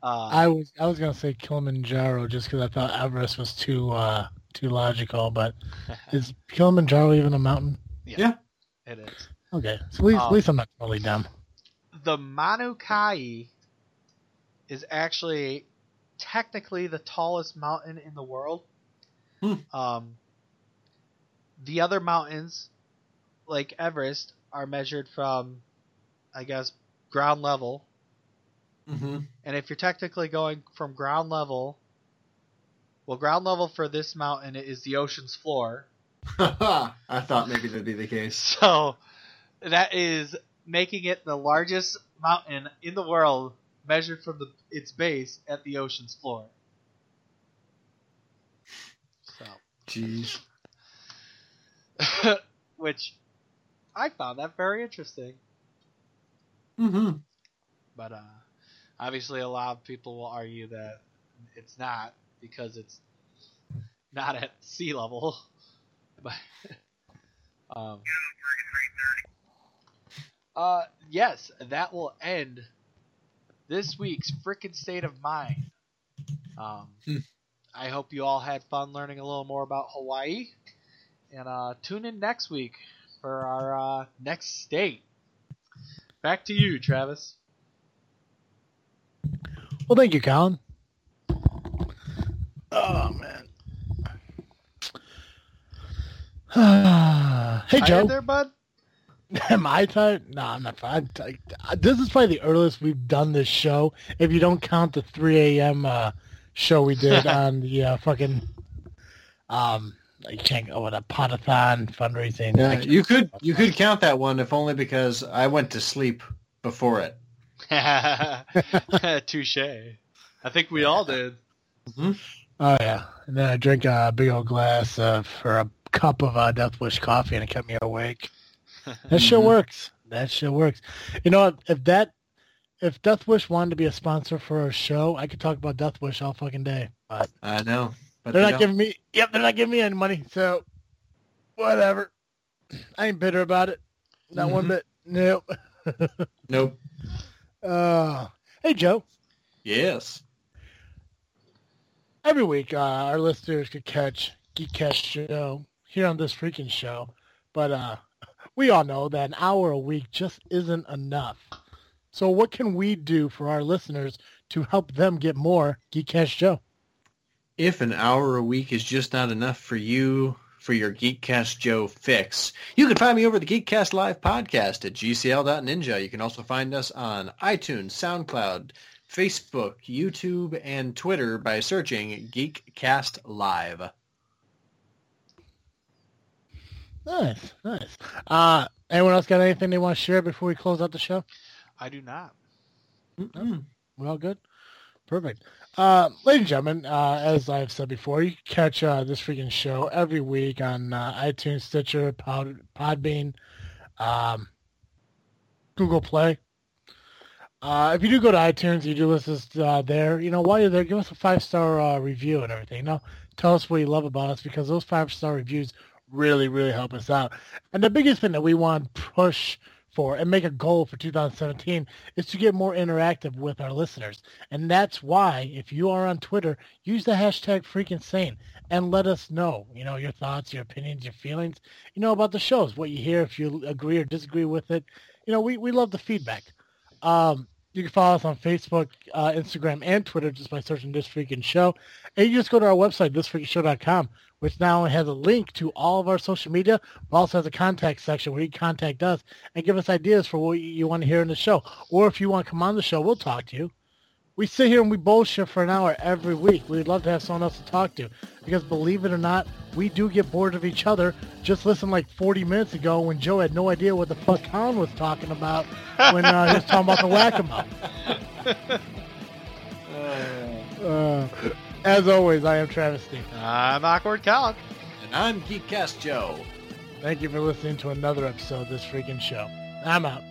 Uh, I was I was gonna say Kilimanjaro just because I thought Everest was too uh too logical, but is Kilimanjaro even a mountain? Yeah. it is. Okay, so at least, Um, at least I'm not totally dumb. the Mauna Kea is actually technically the tallest mountain in the world. Hmm. Um, the other mountains, like Everest, are measured from, I guess, ground level. Hmm And if you're technically going from ground level, well, ground level for this mountain is the ocean's floor. I thought maybe that'd be the case. So that is making it the largest mountain in the world measured from the its base at the ocean's floor. So. Jeez. Which I found that very interesting. hmm But uh, obviously, a lot of people will argue that it's not because it's not at sea level. But um, uh, yes, that will end this week's frickin' state of mind. Um, Hmm. I hope you all had fun learning a little more about Hawaii, and uh, tune in next week for our uh, next state. Back to you, Travis. Well, thank you, Colin. Oh man. hey Tired Joe, there, bud. am I tired? No, I'm not. I'm tired. This is probably the earliest we've done this show, if you don't count the 3 a.m. Uh, show we did on the uh, fucking um, you can't go with a potathon fundraising. Yeah, you could you could count that one if only because I went to sleep before it. Touche. I think we all did. Oh yeah, and then I drank a big old glass of or a cup of uh, Death Wish coffee, and it kept me awake. That shit works. That shit works. You know what? If that, if Death Wish wanted to be a sponsor for a show, I could talk about Death Wish all fucking day. But I know, but they're they not don't. giving me. Yep, they're not giving me any money. So, whatever. I ain't bitter about it. Not one Mhm. bit. Nope. Nope. Uh, hey, Joe. Yes. Every week, uh, our listeners could catch Geekcast Show here on this freaking show, but uh, we all know that an hour a week just isn't enough. So, what can we do for our listeners to help them get more Geekcast Show? If an hour a week is just not enough for you for your Geekcast Joe fix, you can find me over the Geekcast Live podcast at gcl.ninja. You can also find us on iTunes, SoundCloud, Facebook, YouTube, and Twitter by searching Geekcast Live. Nice, nice. Uh, anyone else got anything they want to share before we close out the show? I do not. Mm-mm. We're all good? Perfect. Uh, ladies and gentlemen, uh, as I've said before, you can catch uh, this freaking show every week on uh, iTunes, Stitcher, Pod, Podbean, um, Google Play. Uh, if you do go to iTunes, you do listen uh, there. You know, while you're there, give us a five-star uh, review and everything. You know, tell us what you love about us because those five-star reviews really, really help us out. And the biggest thing that we want to push for and make a goal for 2017 is to get more interactive with our listeners. And that's why, if you are on Twitter, use the hashtag freaking sane and let us know, you know, your thoughts, your opinions, your feelings, you know, about the shows, what you hear, if you agree or disagree with it. You know, we, we love the feedback. Um, you can follow us on Facebook, uh, Instagram, and Twitter just by searching This Freaking Show. And you just go to our website, thisfreakingshow.com, which not only has a link to all of our social media, but also has a contact section where you can contact us and give us ideas for what you want to hear in the show. Or if you want to come on the show, we'll talk to you. We sit here and we bullshit for an hour every week. We'd love to have someone else to talk to. Because believe it or not, we do get bored of each other. Just listen like 40 minutes ago when Joe had no idea what the fuck Colin was talking about when uh, he was talking about the whack-a-mole. Uh, as always, I am Travesty. I'm awkward Colin. And I'm Geekcast Joe. Thank you for listening to another episode of this freaking show. I'm out.